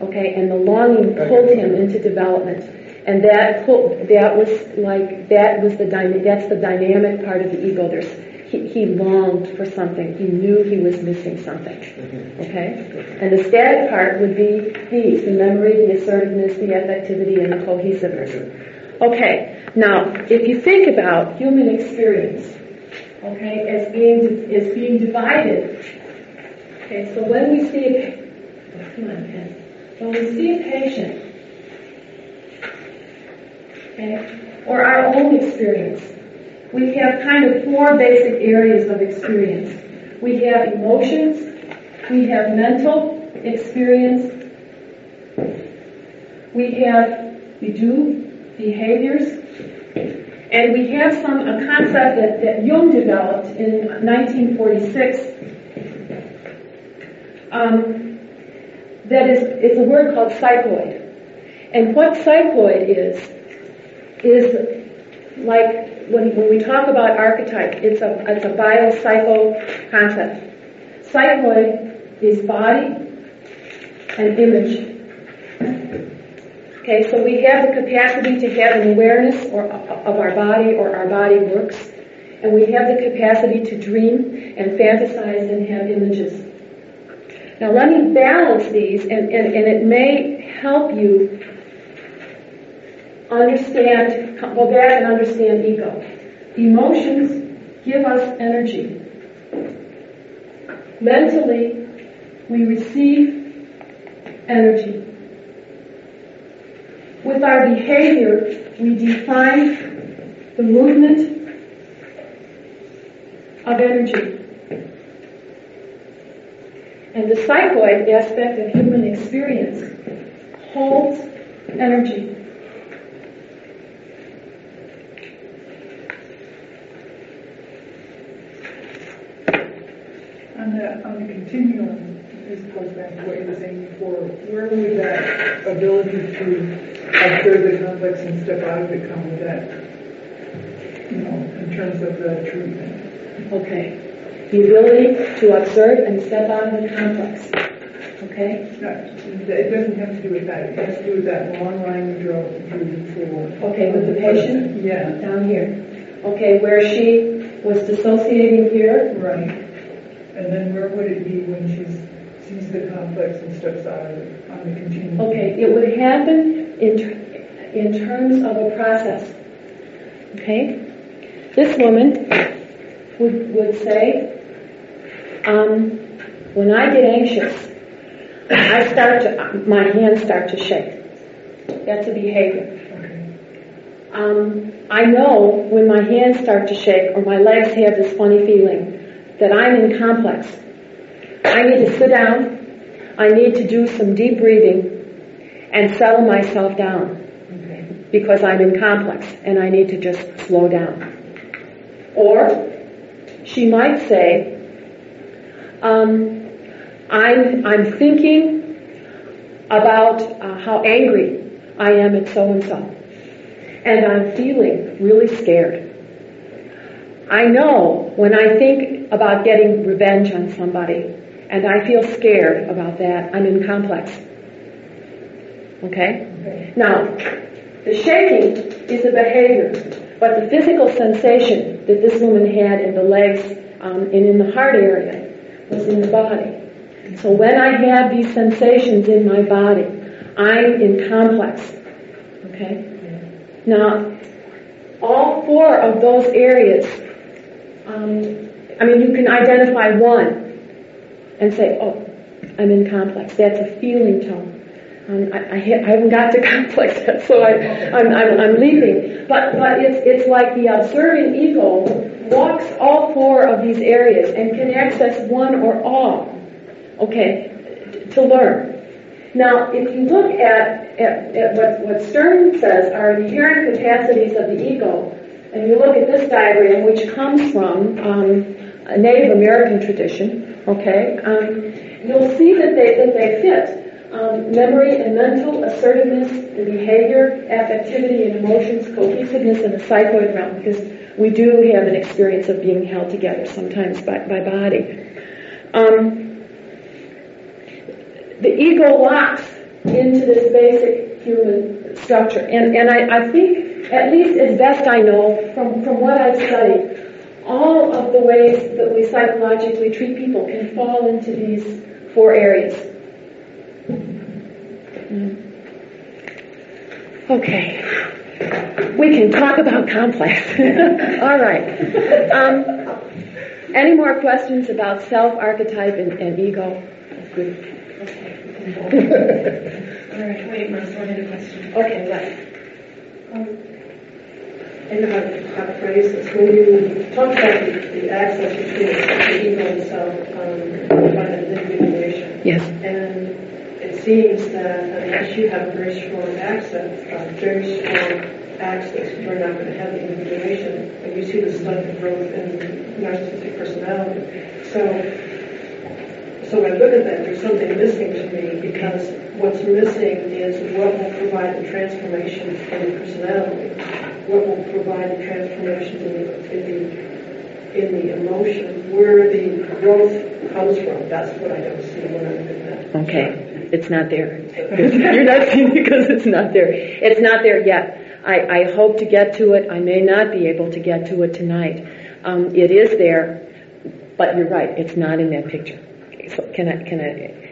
Okay, and the longing pulled him into development. And that pull, that was like, that was the dyna, that's the dynamic part of the ego. There's he, he longed for something. He knew he was missing something. Mm-hmm. Okay? And the static part would be these, the memory, the assertiveness, the affectivity, and the cohesiveness. Mm-hmm. Okay, now, if you think about human experience, okay, as being, as being divided, okay, so when we see a, come on. When we see a patient, okay, or our own experience, we have kind of four basic areas of experience. We have emotions, we have mental experience, we have, we do behaviors, and we have some, a concept that, that Jung developed in 1946, um, that is, it's a word called psychoid. And what psychoid is, is like when, when we talk about archetype, it's a, it's a biopsycho concept. Psychoid is body and image. Okay, so we have the capacity to have an awareness or, of our body or our body works, and we have the capacity to dream and fantasize and have images. Now let me balance these, and, and, and it may help you understand, go back and understand ego. Emotions give us energy. Mentally, we receive energy. With our behavior, we define the movement of energy. And the psychoid aspect of human experience holds energy. On the, on the continuum, this goes back to what you were saying before, where would that ability to observe the complex and step out of it come with that, you know, in terms of the treatment? Okay. The ability to observe and step out of the complex. Okay? it doesn't have to do with that. It has to do with that long line drove through before. Okay, with the patient? Yeah. Down here. Okay, where she was dissociating here? Right. And then where would it be when she sees the complex and steps out of it on the continuum? Okay, it would happen in, in terms of a process. Okay? This woman would, would say, um, when I get anxious, I start to, my hands start to shake. That's a behavior. Um, I know when my hands start to shake or my legs have this funny feeling that I'm in complex. I need to sit down. I need to do some deep breathing and settle myself down because I'm in complex and I need to just slow down. Or she might say, um, I'm, I'm thinking about uh, how angry I am at so and so. And I'm feeling really scared. I know when I think about getting revenge on somebody and I feel scared about that, I'm in complex. Okay? Now, the shaking is a behavior, but the physical sensation that this woman had in the legs um, and in the heart area was in the body. So when I have these sensations in my body, I'm in complex. Okay? Now, all four of those areas, um, I mean, you can identify one and say, oh, I'm in complex. That's a feeling tone. Um, I, I, I, haven't got to complex yet, so I, am leaping. But, but it's, it's like the observing ego walks all four of these areas and can access one or all, okay, to learn. Now, if you look at, at, at what, what Stern says are the inherent capacities of the ego, and you look at this diagram, which comes from um, a Native American tradition, okay, um, you'll see that they, that they fit. Um, memory and mental assertiveness, the behavior, affectivity and emotions, cohesiveness in the psychoid realm, because we do have an experience of being held together sometimes by, by body. Um, the ego locks into this basic human structure, and, and I, I think, at least as best I know, from, from what I've studied, all of the ways that we psychologically treat people can fall into these four areas. Okay. We can talk about complex. all right. Um, any more questions about self, archetype, and, and ego? Good. Okay. all right. Wait, I had a question. Okay, what? Um, I know how. When you talk about the, the access between the ego and self, um, about individuation, Yes. and seems that unless you have very strong access, uh, very strong access, you're not going to have the individuation. And you see the stunted growth in narcissistic personality. So, so when I look at that, there's something missing to me because what's missing is what will provide the transformation in the personality, what will provide the transformation in the, in the in the emotion, where the growth comes from. That's what I don't see when I look at that. Okay, it's not there. You're not seeing because it's not there. It's not there yet. I, I hope to get to it. I may not be able to get to it tonight. Um, it is there, but you're right. It's not in that picture. So can I? Can I?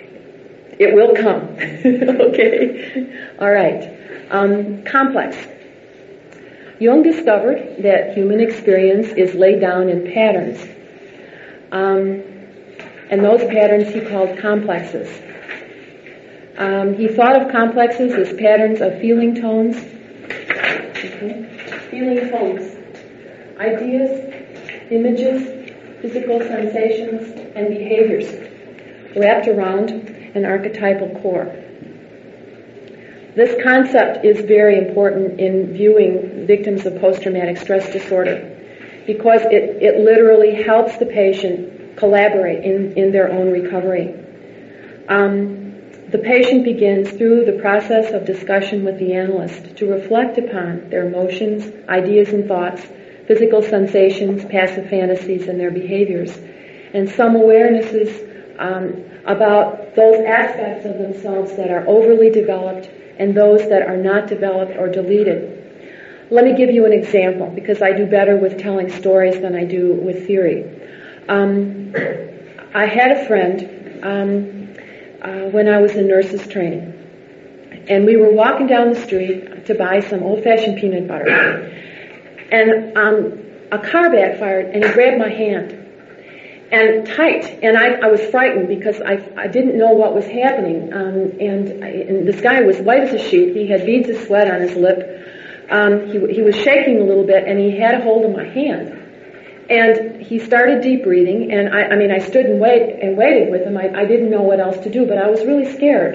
It will come. okay. All right. Um, complex. Jung discovered that human experience is laid down in patterns. Um, and those patterns he called complexes. Um, he thought of complexes as patterns of feeling tones, okay. feeling tones, ideas, images, physical sensations, and behaviors wrapped around an archetypal core. This concept is very important in viewing victims of post-traumatic stress disorder because it, it literally helps the patient collaborate in, in their own recovery. Um, the patient begins through the process of discussion with the analyst to reflect upon their emotions, ideas and thoughts, physical sensations, passive fantasies, and their behaviors, and some awarenesses um, about those aspects of themselves that are overly developed and those that are not developed or deleted. Let me give you an example because I do better with telling stories than I do with theory. Um, I had a friend um, uh, when I was in nurses training, and we were walking down the street to buy some old-fashioned peanut butter, and um, a car backfired, and he grabbed my hand and tight. And I, I was frightened because I, I didn't know what was happening. Um, and, I, and this guy was white as a sheet. He had beads of sweat on his lip. Um, he, he was shaking a little bit, and he had a hold of my hand. And he started deep breathing, and I, I mean, I stood and wait and waited with him. I, I didn't know what else to do, but I was really scared.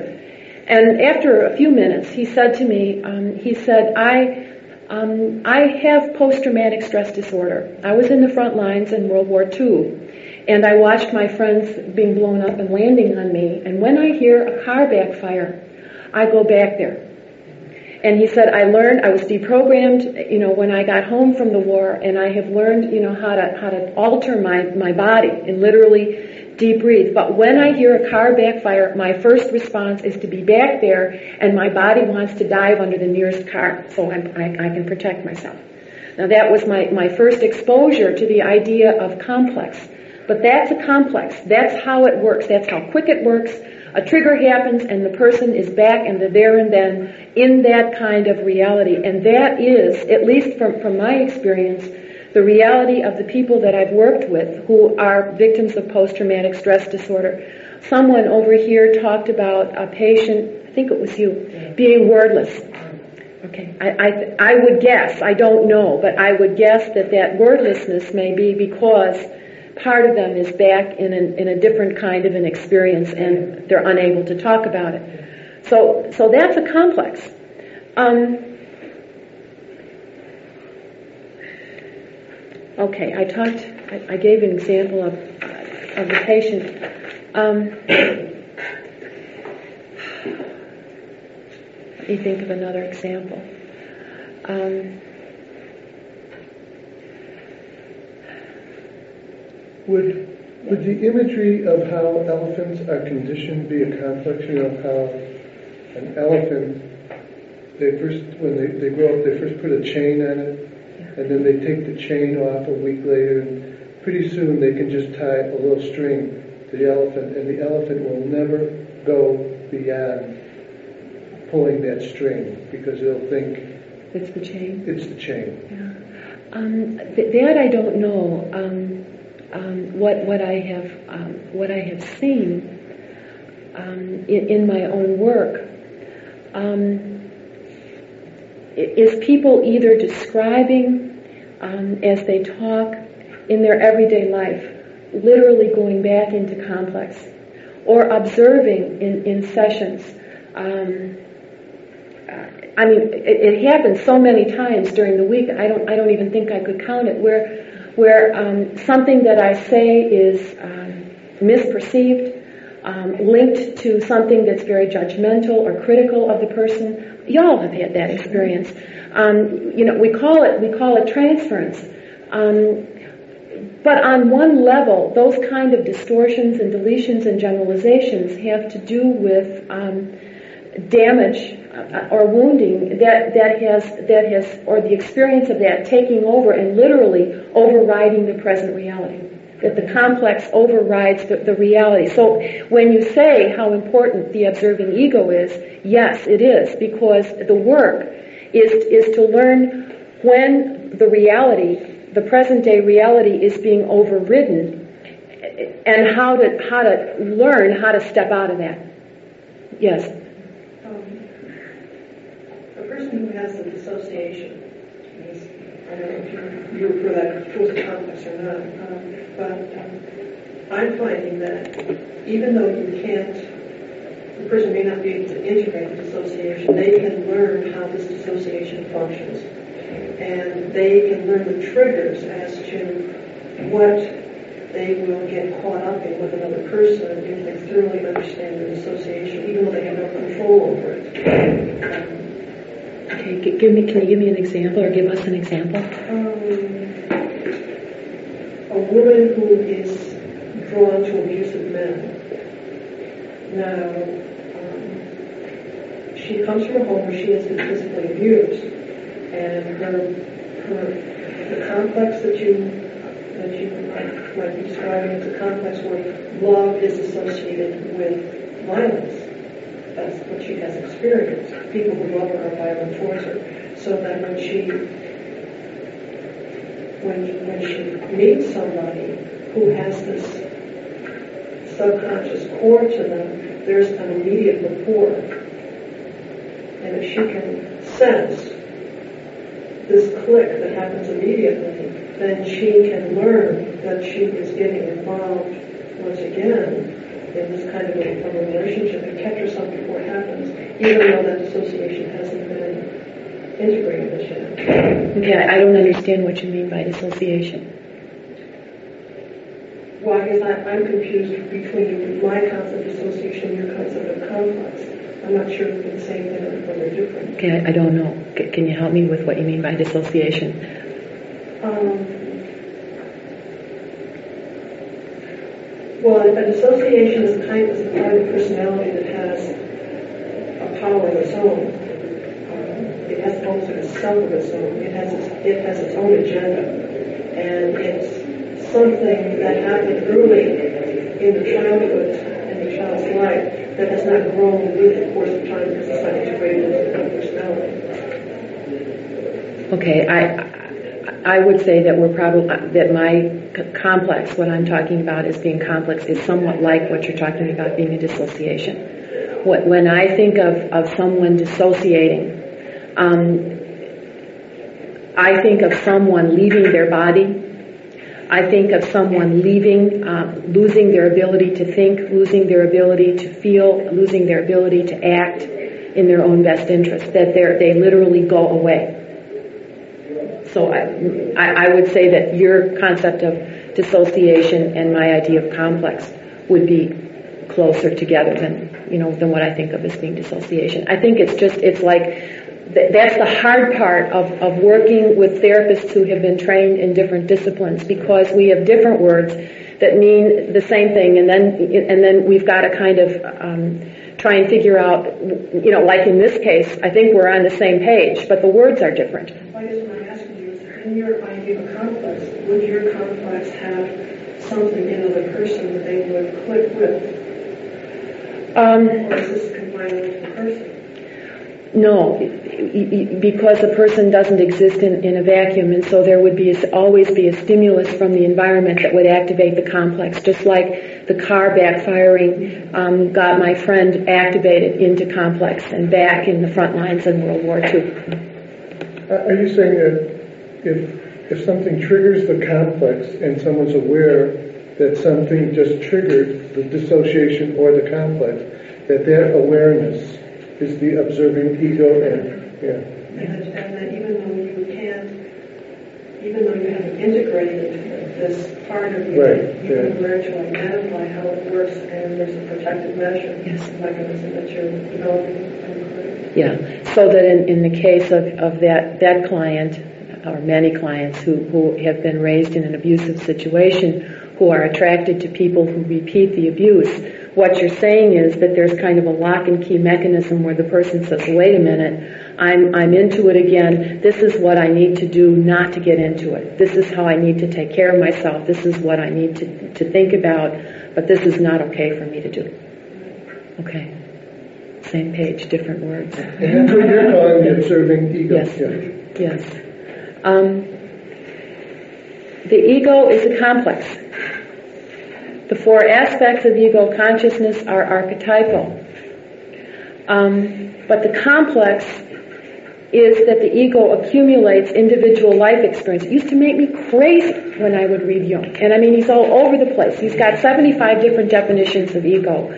And after a few minutes, he said to me, um, he said, I, um, I have post-traumatic stress disorder. I was in the front lines in World War II. And I watched my friends being blown up and landing on me. And when I hear a car backfire, I go back there. And he said, I learned, I was deprogrammed, you know, when I got home from the war, and I have learned, you know, how to, how to alter my, my body and literally deep breathe. But when I hear a car backfire, my first response is to be back there, and my body wants to dive under the nearest car so I, I, I can protect myself. Now that was my, my first exposure to the idea of complex. But that's a complex. That's how it works. That's how quick it works. A trigger happens and the person is back and they're there and then in that kind of reality. And that is, at least from, from my experience, the reality of the people that I've worked with who are victims of post-traumatic stress disorder. Someone over here talked about a patient, I think it was you, being wordless. Okay, I, I, I would guess, I don't know, but I would guess that that wordlessness may be because part of them is back in, an, in a different kind of an experience and they're unable to talk about it. So, so that's a complex. Um, okay, I talked, I, I, gave an example of, of the patient. Um, let me think of another example. Um, Would would the imagery of how elephants are conditioned be a? You know how an elephant they first when they, they grow up they first put a chain on it and then they take the chain off a week later, and pretty soon they can just tie a little string to the elephant, and the elephant will never go beyond pulling that string because they'll think It's the chain. it's the chain. Yeah. Um, th- that I don't know. Um, um, what what I have um, what I have seen um, in, in my own work um, is people either describing um, as they talk in their everyday life, literally going back into complex, or observing in, in sessions. Um, I mean, it, it happens so many times during the week. I don't. I don't even think I could count it. Where, where um, something that I say is um, misperceived, um, linked to something that's very judgmental or critical of the person. Y'all have had that experience. Um, you know, we call it we call it transference. Um, but on one level, those kind of distortions and deletions and generalizations have to do with um, damage uh, or wounding that, that has that has or the experience of that taking over and literally overriding the present reality. That the complex overrides the, the reality. So when you say how important the observing ego is yes it is because the work is is to learn when the reality the present day reality is being overridden and how to how to learn how to step out of that. Yes person who has the dissociation, is, I don't know if you, refer that the complex or not, um, but um, I'm finding that even though you can't, the person may not be able to integrate the dissociation, they can learn how this dissociation functions. And they can learn the triggers as to what they will get caught up in with another person if they thoroughly understand the dissociation, even though they have no control over it. Um, Okay, give me, can you give me an example or give us an example? um, a woman who is drawn to abusive men. Now, um, she comes from a home where she has been physically abused, and her, her the complex that you that you might, might be describing as a complex where love is associated with violence. That's what she has experienced. People who love her are violent towards her. So that when she when when she meets somebody who has this subconscious core to them, there's an immediate rapport. And if she can sense this click that happens immediately, then she can learn that she is getting involved once again in this kind of a, of a relationship and catch herself before it happens, even though that dissociation hasn't been integrated yet. Okay, I don't understand what you mean by dissociation. Well, I guess I, I'm confused between my concept of association and your concept of complex. I'm not sure if they're the same thing or they're different. Okay, I don't know. C- can you help me with what you mean by dissociation? Um, well, a dissociation is a kind is a part of personality that has power of its own. It has like a self of its own. It has its, it has its own agenda, and it's something that happened early in the childhood in the child's life that has not grown with the course of time because it's not integrated into the personality. Okay, I I would say that we're probably that my complex, what I'm talking about as being complex, is somewhat like what you're talking about being a dissociation. When I think of, of someone dissociating, um, I think of someone leaving their body. I think of someone leaving, uh, losing their ability to think, losing their ability to feel, losing their ability to act in their own best interest. That they literally go away. So I, I would say that your concept of dissociation and my idea of complex would be closer together than you know than what I think of as being dissociation. I think it's just it's like th- that's the hard part of, of working with therapists who have been trained in different disciplines because we have different words that mean the same thing and then and then we've got to kind of um, try and figure out you know like in this case I think we're on the same page but the words are different. I guess what I'm asking you is, in your ideal complex, would your complex have something in the person that they would click with? Um? No, because a person doesn't exist in, in a vacuum, and so there would be a, always be a stimulus from the environment that would activate the complex, just like the car backfiring um, got my friend activated into complex and back in the front lines in World War II. Are you saying that if if something triggers the complex and someone's aware that something just triggered the dissociation or the complex, that that awareness is the observing ego and yeah. And, and that even though you can't, even though you haven't integrated this part of you, right. you yeah. can learn to identify how it works and there's a protective measure yes. mechanism that you're developing. Yeah, so that in, in the case of, of that, that client, or many clients who, who have been raised in an abusive situation, who are attracted to people who repeat the abuse, what you're saying is that there's kind of a lock and key mechanism where the person says, wait a minute, I'm, I'm into it again. This is what I need to do not to get into it. This is how I need to take care of myself. This is what I need to, to think about, but this is not okay for me to do. Okay. Same page, different words. And that's you're calling the observing ego. Yes. Yes. Um, the ego is a complex. The four aspects of ego consciousness are archetypal. Um, but the complex is that the ego accumulates individual life experience. It used to make me crazy when I would read Jung. And I mean, he's all over the place. He's got 75 different definitions of ego.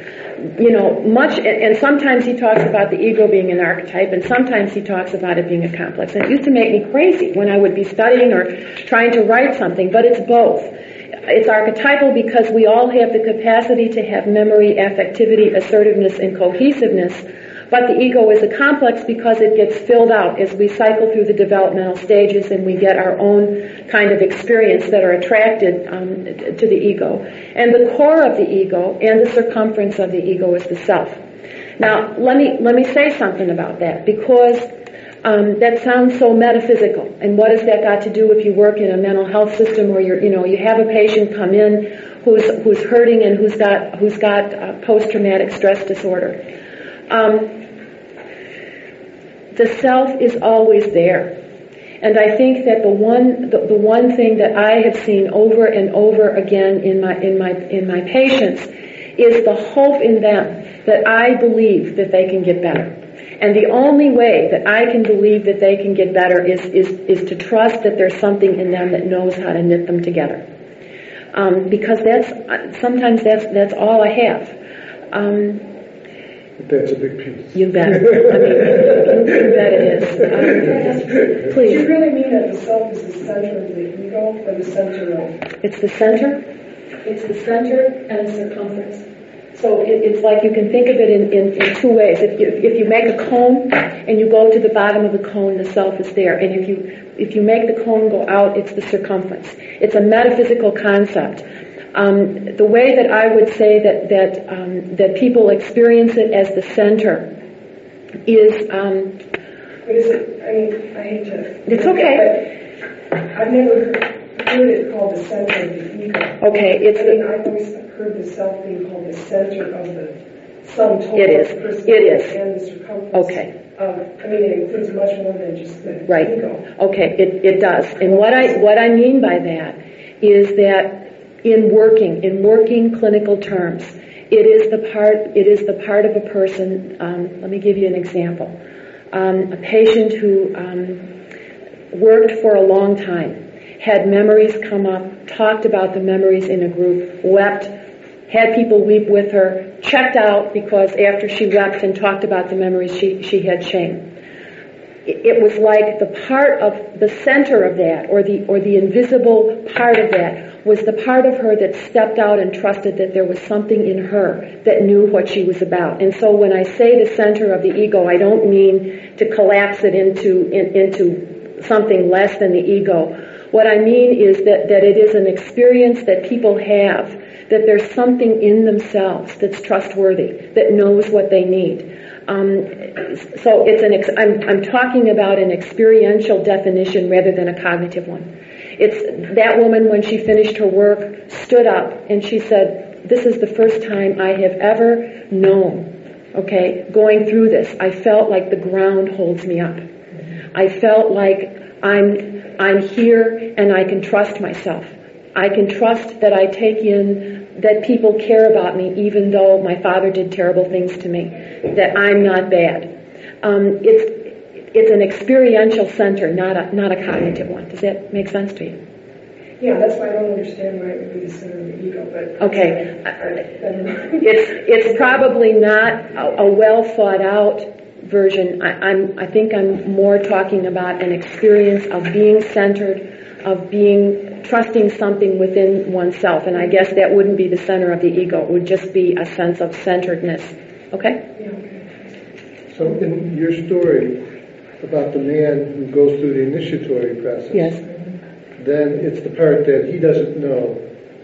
You know, much, and sometimes he talks about the ego being an archetype, and sometimes he talks about it being a complex. And it used to make me crazy when I would be studying or trying to write something, but it's both. It's archetypal because we all have the capacity to have memory, affectivity, assertiveness, and cohesiveness. But the ego is a complex because it gets filled out as we cycle through the developmental stages and we get our own kind of experience that are attracted um, to the ego. And the core of the ego and the circumference of the ego is the self. Now, let me let me say something about that because um, that sounds so metaphysical. And what has that got to do if you work in a mental health system where you're, you know, you have a patient come in who's who's hurting and who's got who's got uh, post-traumatic stress disorder. Um, the self is always there. And I think that the one the, the, one thing that I have seen over and over again in my in my in my patients is the hope in them that I believe that they can get better. And the only way that I can believe that they can get better is, is, is to trust that there's something in them that knows how to knit them together. Um, because that's, sometimes that's, that's all I have. Um, that's a big piece. You bet. I mean, you bet it is. Um, please. Do you really mean that the self is the center of the ego or the center of? It's the center. It's the center and the circumference. So it, it's like you can think of it in, in, in two ways. If you, if you make a cone and you go to the bottom of the cone, the self is there. And if you if you make the cone go out, it's the circumference. It's a metaphysical concept. Um, the way that I would say that that um, that people experience it as the center is. Um, what is it? I mean, I hate to. It's okay. I've never heard it called the center of the ego. Okay, it's. I mean, I've always heard the self being called the center of the sum total it is. of the it is. and the circumference. Okay. Um, I mean, it includes much more than just the right. ego. Okay, it, it does. And what I what I mean by that is that in working in working clinical terms, it is the part it is the part of a person. Um, let me give you an example. Um, a patient who um, worked for a long time had memories come up, talked about the memories in a group, wept, had people weep with her, checked out because after she wept and talked about the memories, she, she had shame. It, was like the part of the center of that, or the, or the invisible part of that, was the part of her that stepped out and trusted that there was something in her that knew what she was about. And so when I say the center of the ego, I don't mean to collapse it into, in, into something less than the ego what I mean is that, that it is an experience that people have, that there's something in themselves that's trustworthy, that knows what they need. Um, so it's an ex- I'm, I'm talking about an experiential definition rather than a cognitive one. It's that woman when she finished her work stood up and she said, "This is the first time I have ever known." Okay, going through this, I felt like the ground holds me up. I felt like I'm I'm here and I can trust myself. I can trust that I take in that people care about me even though my father did terrible things to me, that I'm not bad. Um, it's, it's an experiential center, not a, not a cognitive one. Does that make sense to you? Yeah, that's why I don't understand why it would be the center of the ego, but. Okay. I, I, It's, it's probably not a, a well thought out version. I, I'm, I think I'm more talking about an experience of being centered, of being, trusting something within oneself. And I guess that wouldn't be the center of the ego. It would just be a sense of centeredness. Okay? yeah, okay. So in your story about the man who goes through the initiatory process, Yes. then it's the part that he doesn't know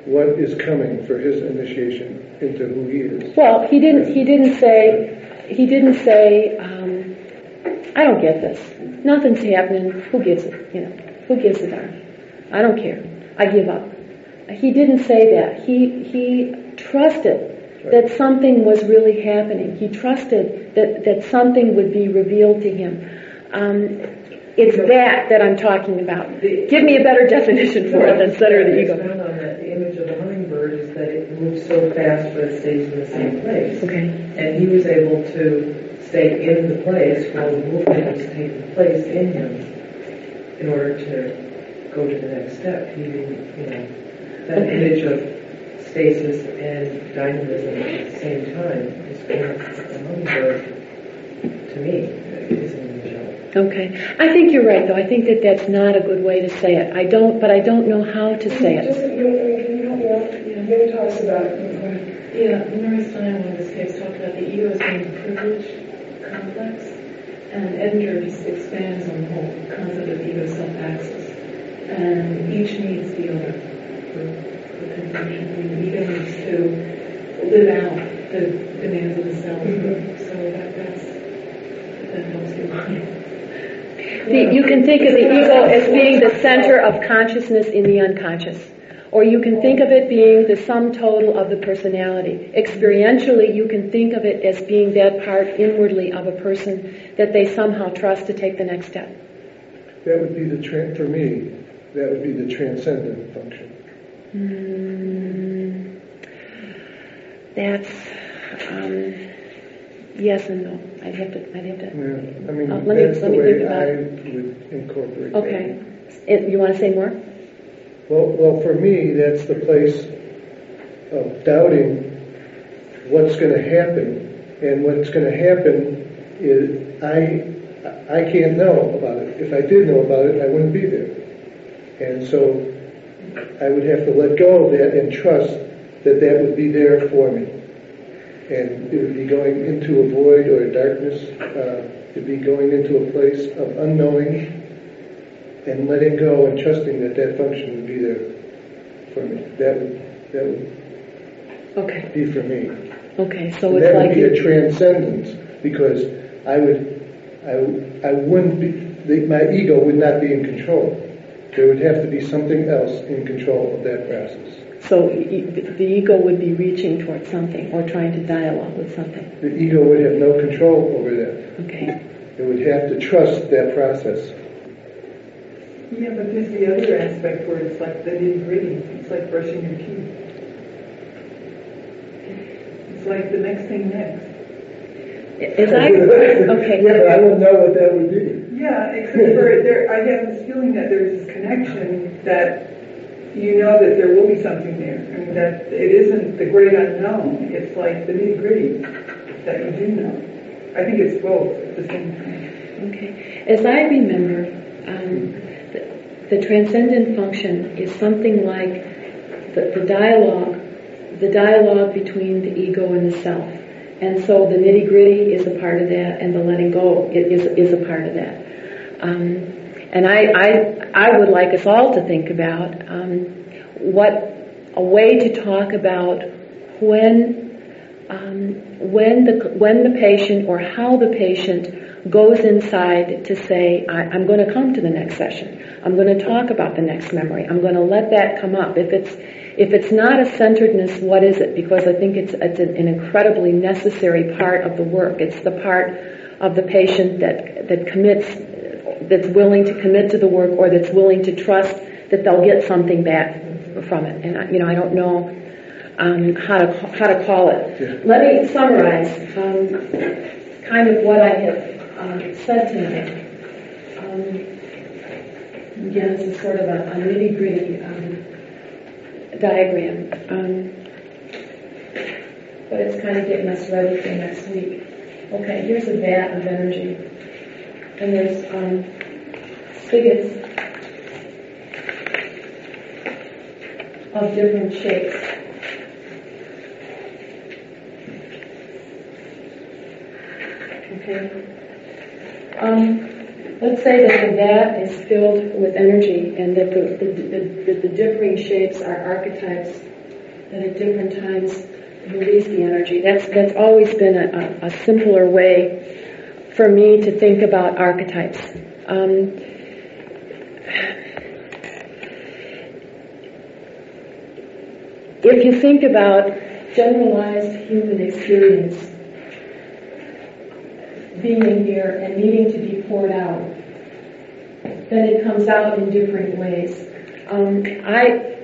what is coming for his initiation into who he is. Well, he didn't. He didn't say. He didn't say. Um, I don't get this. Nothing's happening. Who gives it? You know. Who gives a darn? I don't care. I give up. He didn't say that. He he trusted that something was really happening. He trusted that that something would be revealed to him. Um, it's that that I'm talking about. Give me a better definition for it than center of the ego. On that. The image of the hummingbird is that it moves so fast, but it stays in the same place. Okay. And he was able to stay in the place while the movement was taking place in him in order to go to the next step. He didn't, you know, that Okay. image of stasis and dynamism at the same time is what the hummingbird, to me, is an image of. Okay. I think you're right, though. I think that that's not a good way to say it. I don't, but I don't know how to say it. you know, mean, can you help me out? Maybe talks about, you know. Yeah, Murray Stein, one of his tapes, talked about the ego as being privilege complex, and Edinger just expands on the whole concept of ego self-axis. And each needs the other for, for confusion. I mean, the ego needs to live out the demands of the self. Mm-hmm. So that, that's, that helps you. The, you can think of the ego as being the center of consciousness in the unconscious. Or you can think of it being the sum total of the personality. Experientially, you can think of it as being that part inwardly of a person that they somehow trust to take the next step. That would be the, tran for me, that would be the transcendent function. Mm, that's um, yes and no. I'd have to. I'd have to. Yeah, I mean, Uh, let me- that's the let me think way about I it. would incorporate that. Okay. You want to say more? Well, well, for me, that's the place of doubting what's going to happen, and what's going to happen is I I can't know about it. If I did know about it, I wouldn't be there, and so I would have to let go of that and trust that that would be there for me, and it would be going into a void or a darkness. Uh, it'd be going into a place of unknowing and letting go and trusting that that function would be there for me. That would that would Okay. be for me. Okay. So And it's that would like be a transcendence because I would I I wouldn't be the, my ego would not be in control. There would have to be something else in control of that process. So y- y- the ego would be reaching towards something or trying to dialogue with something. The ego would have no control over that. Okay. It would have to trust that process. Yeah, but there's the other aspect where it's like the nitty gritty. It's like brushing your teeth. It's like the next thing next. As I okay. Yeah, but I don't know what that would be. Yeah, except for there, I have this feeling that there's this connection that you know that there will be something there. I mean, that it isn't the great unknown. It's like the nitty gritty that you do know. I think it's both at the same time. Okay. As I remember, um, the, the transcendent function is something like the, the dialogue, the dialogue between the ego and the self. And so the nitty gritty is a part of that, and the letting go is, is a part of that. Um, and I, I, I would like us all to think about um, what a way to talk about when um, when the when the patient or how the patient goes inside to say, I, am going to come to the next session. I'm going to talk about the next memory. I'm going to let that come up. If it's if it's not a centeredness, what is it? Because I think it's, it's an incredibly necessary part of the work. It's the part of the patient that that commits, that's willing to commit to the work, or that's willing to trust that they'll get something back from it. And you know, I don't know um, how to how to call it. Yeah. Let me summarize um, kind of what I have um, said tonight. Um, again, this is sort of a, a nitty gritty um, diagram, um, but it's kind of getting us ready for next week. Okay, here's a vat of energy, and there's spigots of different shapes. Okay. Um, let's say that the vat is filled with energy and that the, the, the, the, differing shapes are archetypes that at different times release the energy. That's, that's always been a, a, a simpler way for me to think about archetypes. Um, if you think about generalized human experience, being here and needing to be poured out, then it comes out in different ways. Um, I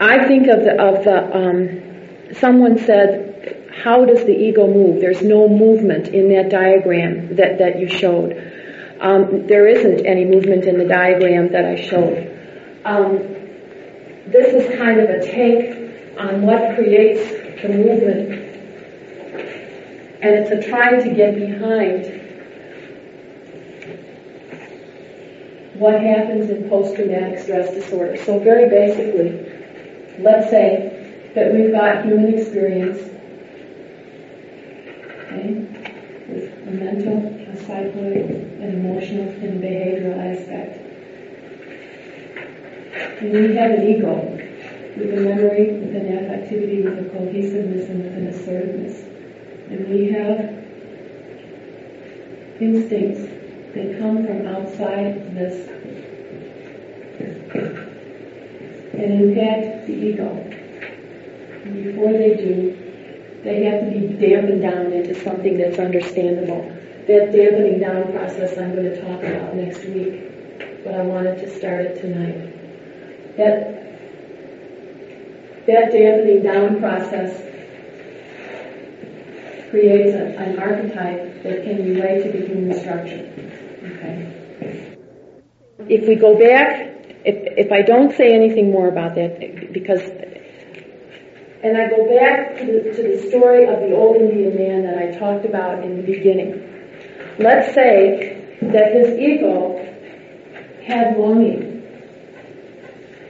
I think of the of the um, someone said, "How does the ego move?" There's no movement in that diagram that that you showed. Um, there isn't any movement in the diagram that I showed. Um, this is kind of a take on what creates the movement and it's a trying to get behind what happens in post-traumatic stress disorder. So very basically, let's say that we've got human experience, okay, with a mental, a psychoid, an emotional, and behavioral aspect. And we have an ego with a memory, with an affectivity, with a cohesiveness, and with an assertiveness. And we have instincts that come from outside this and impact the ego. And before they do, they have to be dampened down into something that's understandable. That dampening down process I'm going to talk about next week, but I wanted to start it tonight. That that dampening down process creates a, an archetype that can relate to the human structure. Okay. If we go back, if, if I don't say anything more about that, because, and I go back to the, to the story of the old Indian man that I talked about in the beginning. Let's say that his ego had longing.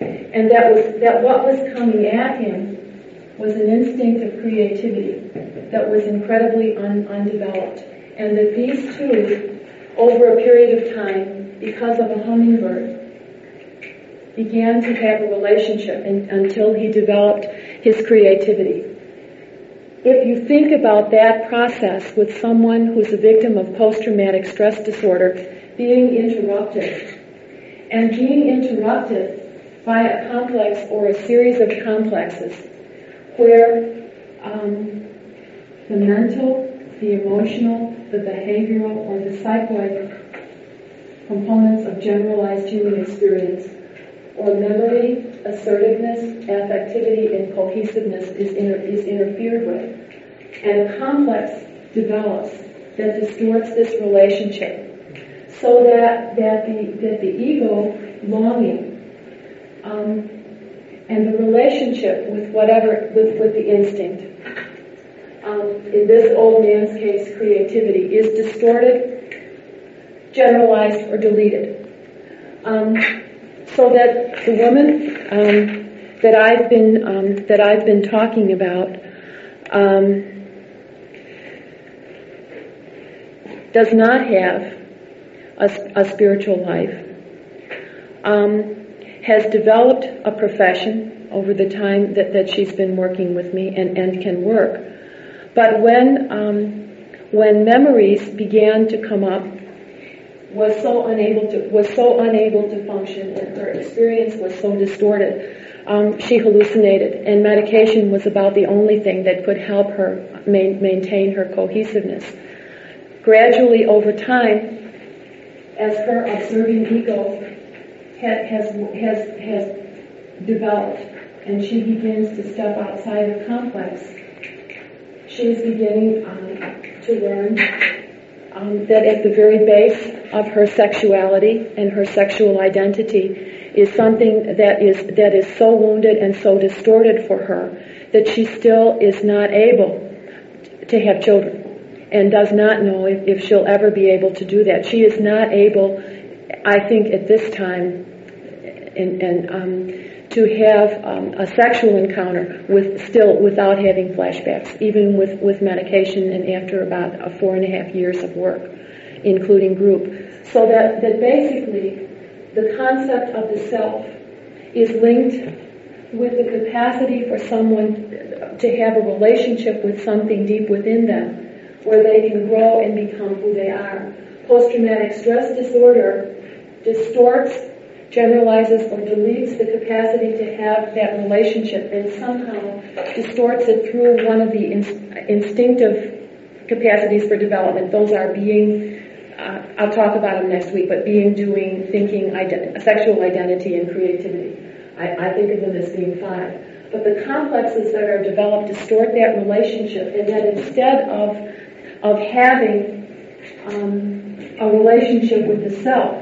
And that was, that what was coming at him was an instinct of creativity that was incredibly un- undeveloped. And that these two, over a period of time, because of a hummingbird, began to have a relationship until he developed his creativity. If you think about that process with someone who's a victim of post-traumatic stress disorder being interrupted, and being interrupted by a complex or a series of complexes where um, the mental, the emotional, the behavioral, or the psychoid components of generalized human experience, or memory, assertiveness, affectivity, and cohesiveness is, inter- is interfered with. And a complex develops that distorts this relationship so that, that, the, that the ego longing um, and the relationship with whatever, with, with the instinct um, in this old man's case, creativity, is distorted, generalized, or deleted. Um, so that the woman um, that I've been um, that I've been talking about um, does not have a, a spiritual life, um, has developed a profession over the time that, that she's been working with me and, and can work. But when, um, when memories began to come up, was so unable to was so unable to function, and her experience was so distorted. Um, she hallucinated, and medication was about the only thing that could help her ma- maintain her cohesiveness. Gradually, over time, as her observing ego ha- has has has developed, and she begins to step outside the complex, she's beginning um, to learn um, that at the very base of her sexuality and her sexual identity is something that is that is so wounded and so distorted for her that she still is not able to have children and does not know if, if she'll ever be able to do that. She is not able, I think, at this time, and, and um, to have um, a sexual encounter with still without having flashbacks, even with, with medication and after about a four and a half years of work, including group. So that, that basically the concept of the self is linked with the capacity for someone to have a relationship with something deep within them where they can grow and become who they are. Post-traumatic stress disorder distorts generalizes or deletes the capacity to have that relationship and somehow distorts it through one of the in- instinctive capacities for development. Those are being, uh, I'll talk about them next week, but being, doing, thinking, ident- sexual identity, and creativity. I, I think of them as being five. But the complexes that are developed distort that relationship, and that instead of of having um, a relationship with the self,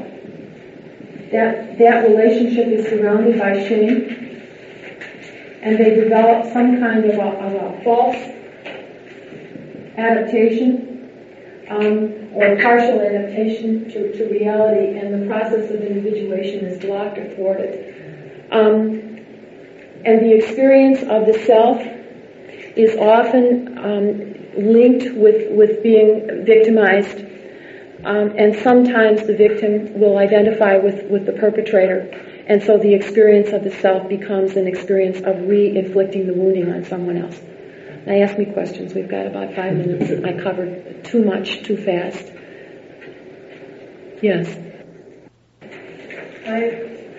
that that relationship is surrounded by shame, and they develop some kind of a, of a false adaptation um, or partial adaptation to, to reality, and the process of individuation is blocked or thwarted. Um, and the experience of the self is often um, linked with, with being victimized um, and sometimes the victim will identify with, with the perpetrator. And so the experience of the self becomes an experience of re-inflicting the wounding on someone else. Now ask me questions. We've got about five minutes. I covered too much, too fast. Yes? I,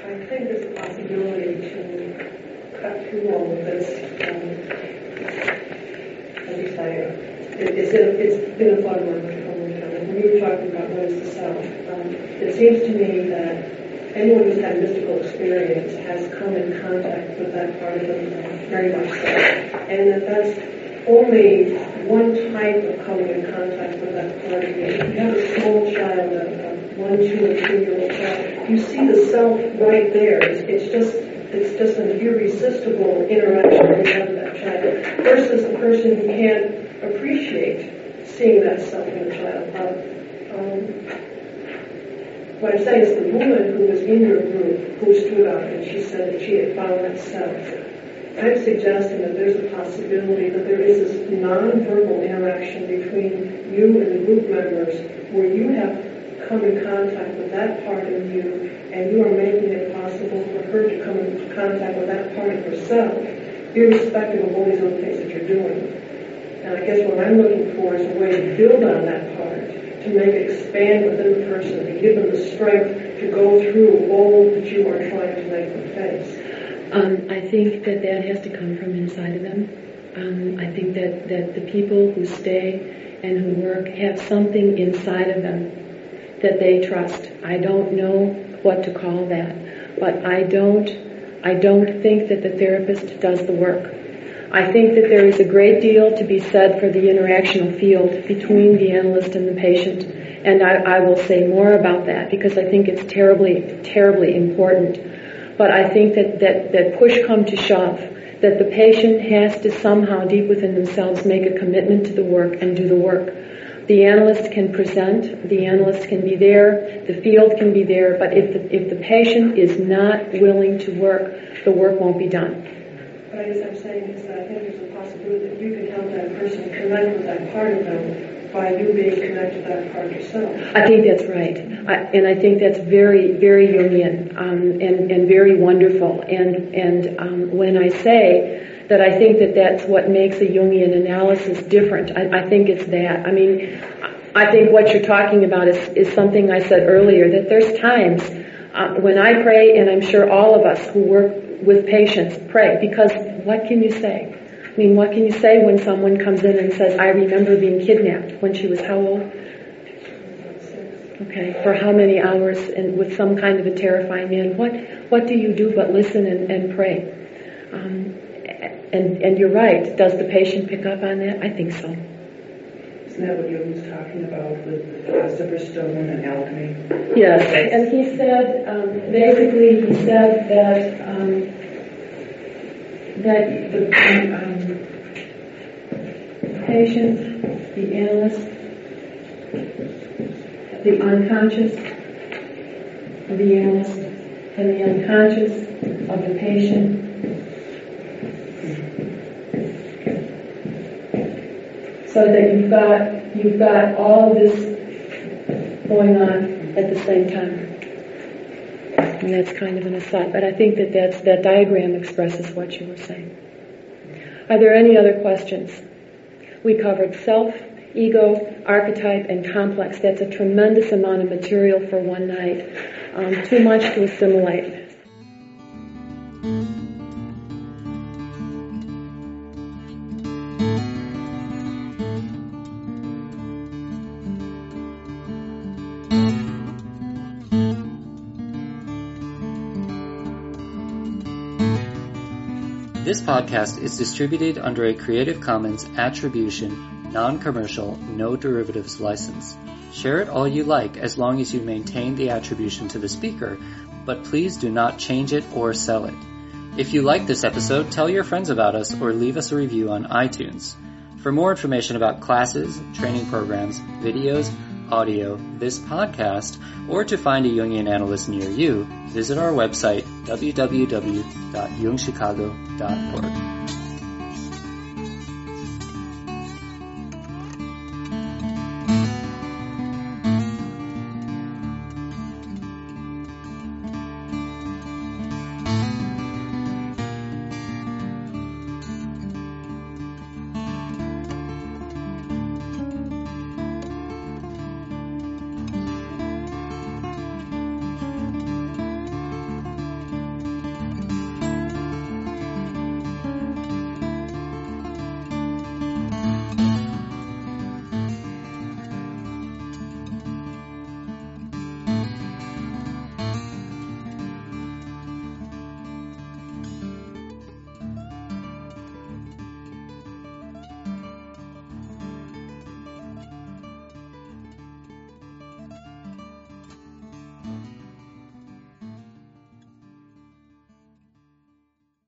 I think there's a possibility to cut through all of this. Um, it, it's, it's been a fun work we were talking about what is the self, um, it seems to me that anyone who's had mystical experience has come in contact with that part of them very much so. And that that's only one type of coming in contact with that part of you. If you have a small child, a, one, two, or three-year-old child, you see the self right there. It's, it's just it's just an irresistible interaction you have with that child versus the person who can't appreciate seeing that self in a child. But, um, what I'm saying is the woman who was in your group who stood up and she said that she had found that self. I'm suggesting that there's a possibility that there is this non-verbal interaction between you and the group members where you have come in contact with that part of you and you are making it possible for her to come in contact with that part of herself, irrespective of all these other things that you're doing. And I guess what I'm looking for is a way to build on that part, to make it expand within the person, to give them the strength to go through all that you are trying to make them face. Um, I think that that has to come from inside of them. Um, I think that, that the people who stay and who work have something inside of them that they trust. I don't know what to call that, but I don't, I don't think that the therapist does the work. I think that there is a great deal to be said for the interactional field between the analyst and the patient. And I, I will say more about that because I think it's terribly, terribly important. But I think that, that, that push come to shove, that the patient has to somehow deep within themselves make a commitment to the work and do the work. The analyst can present, the analyst can be there, the field can be there, but if the, if the patient is not willing to work, the work won't be done. I'm saying is that I think there's a possibility that you can help that person connect with that part of them by you being connected to that part yourself. I think that's right. I, and I think that's very, very Jungian um, and, and very wonderful. And, and um, when I say that I think that that's what makes a Jungian analysis different, I, I think it's that. I mean, I think what you're talking about is, is something I said earlier, that there's times uh, when I pray, and I'm sure all of us who work with patients pray, because what can you say? I mean, what can you say when someone comes in and says, I remember being kidnapped when she was how old? Okay, for how many hours and with some kind of a terrifying man? What what do you do but listen and, and pray? Um, and and you're right. Does the patient pick up on that? I think so. Isn't that what Jung was talking about with the philosopher's stone and alchemy? Yes, and he said um, basically he said that um, that the um, patient, the analyst, the unconscious of the analyst, and the unconscious of the patient so that you've got you've got all of this going on at the same time. And that's kind of an aside, but I think that that's, that diagram expresses what you were saying. Are there any other questions? We covered self, ego, archetype, and complex. That's a tremendous amount of material for one night. Um, too much to assimilate. Podcast is distributed under a Creative Commons Attribution, Non-Commercial, No Derivatives license. Share it all you like as long as you maintain the attribution to the speaker, but please do not change it or sell it. If you like this episode, tell your friends about us or leave us a review on iTunes. For more information about classes, training programs, videos, audio, this podcast, or to find a Jungian analyst near you, visit our website www.jungchicago.org.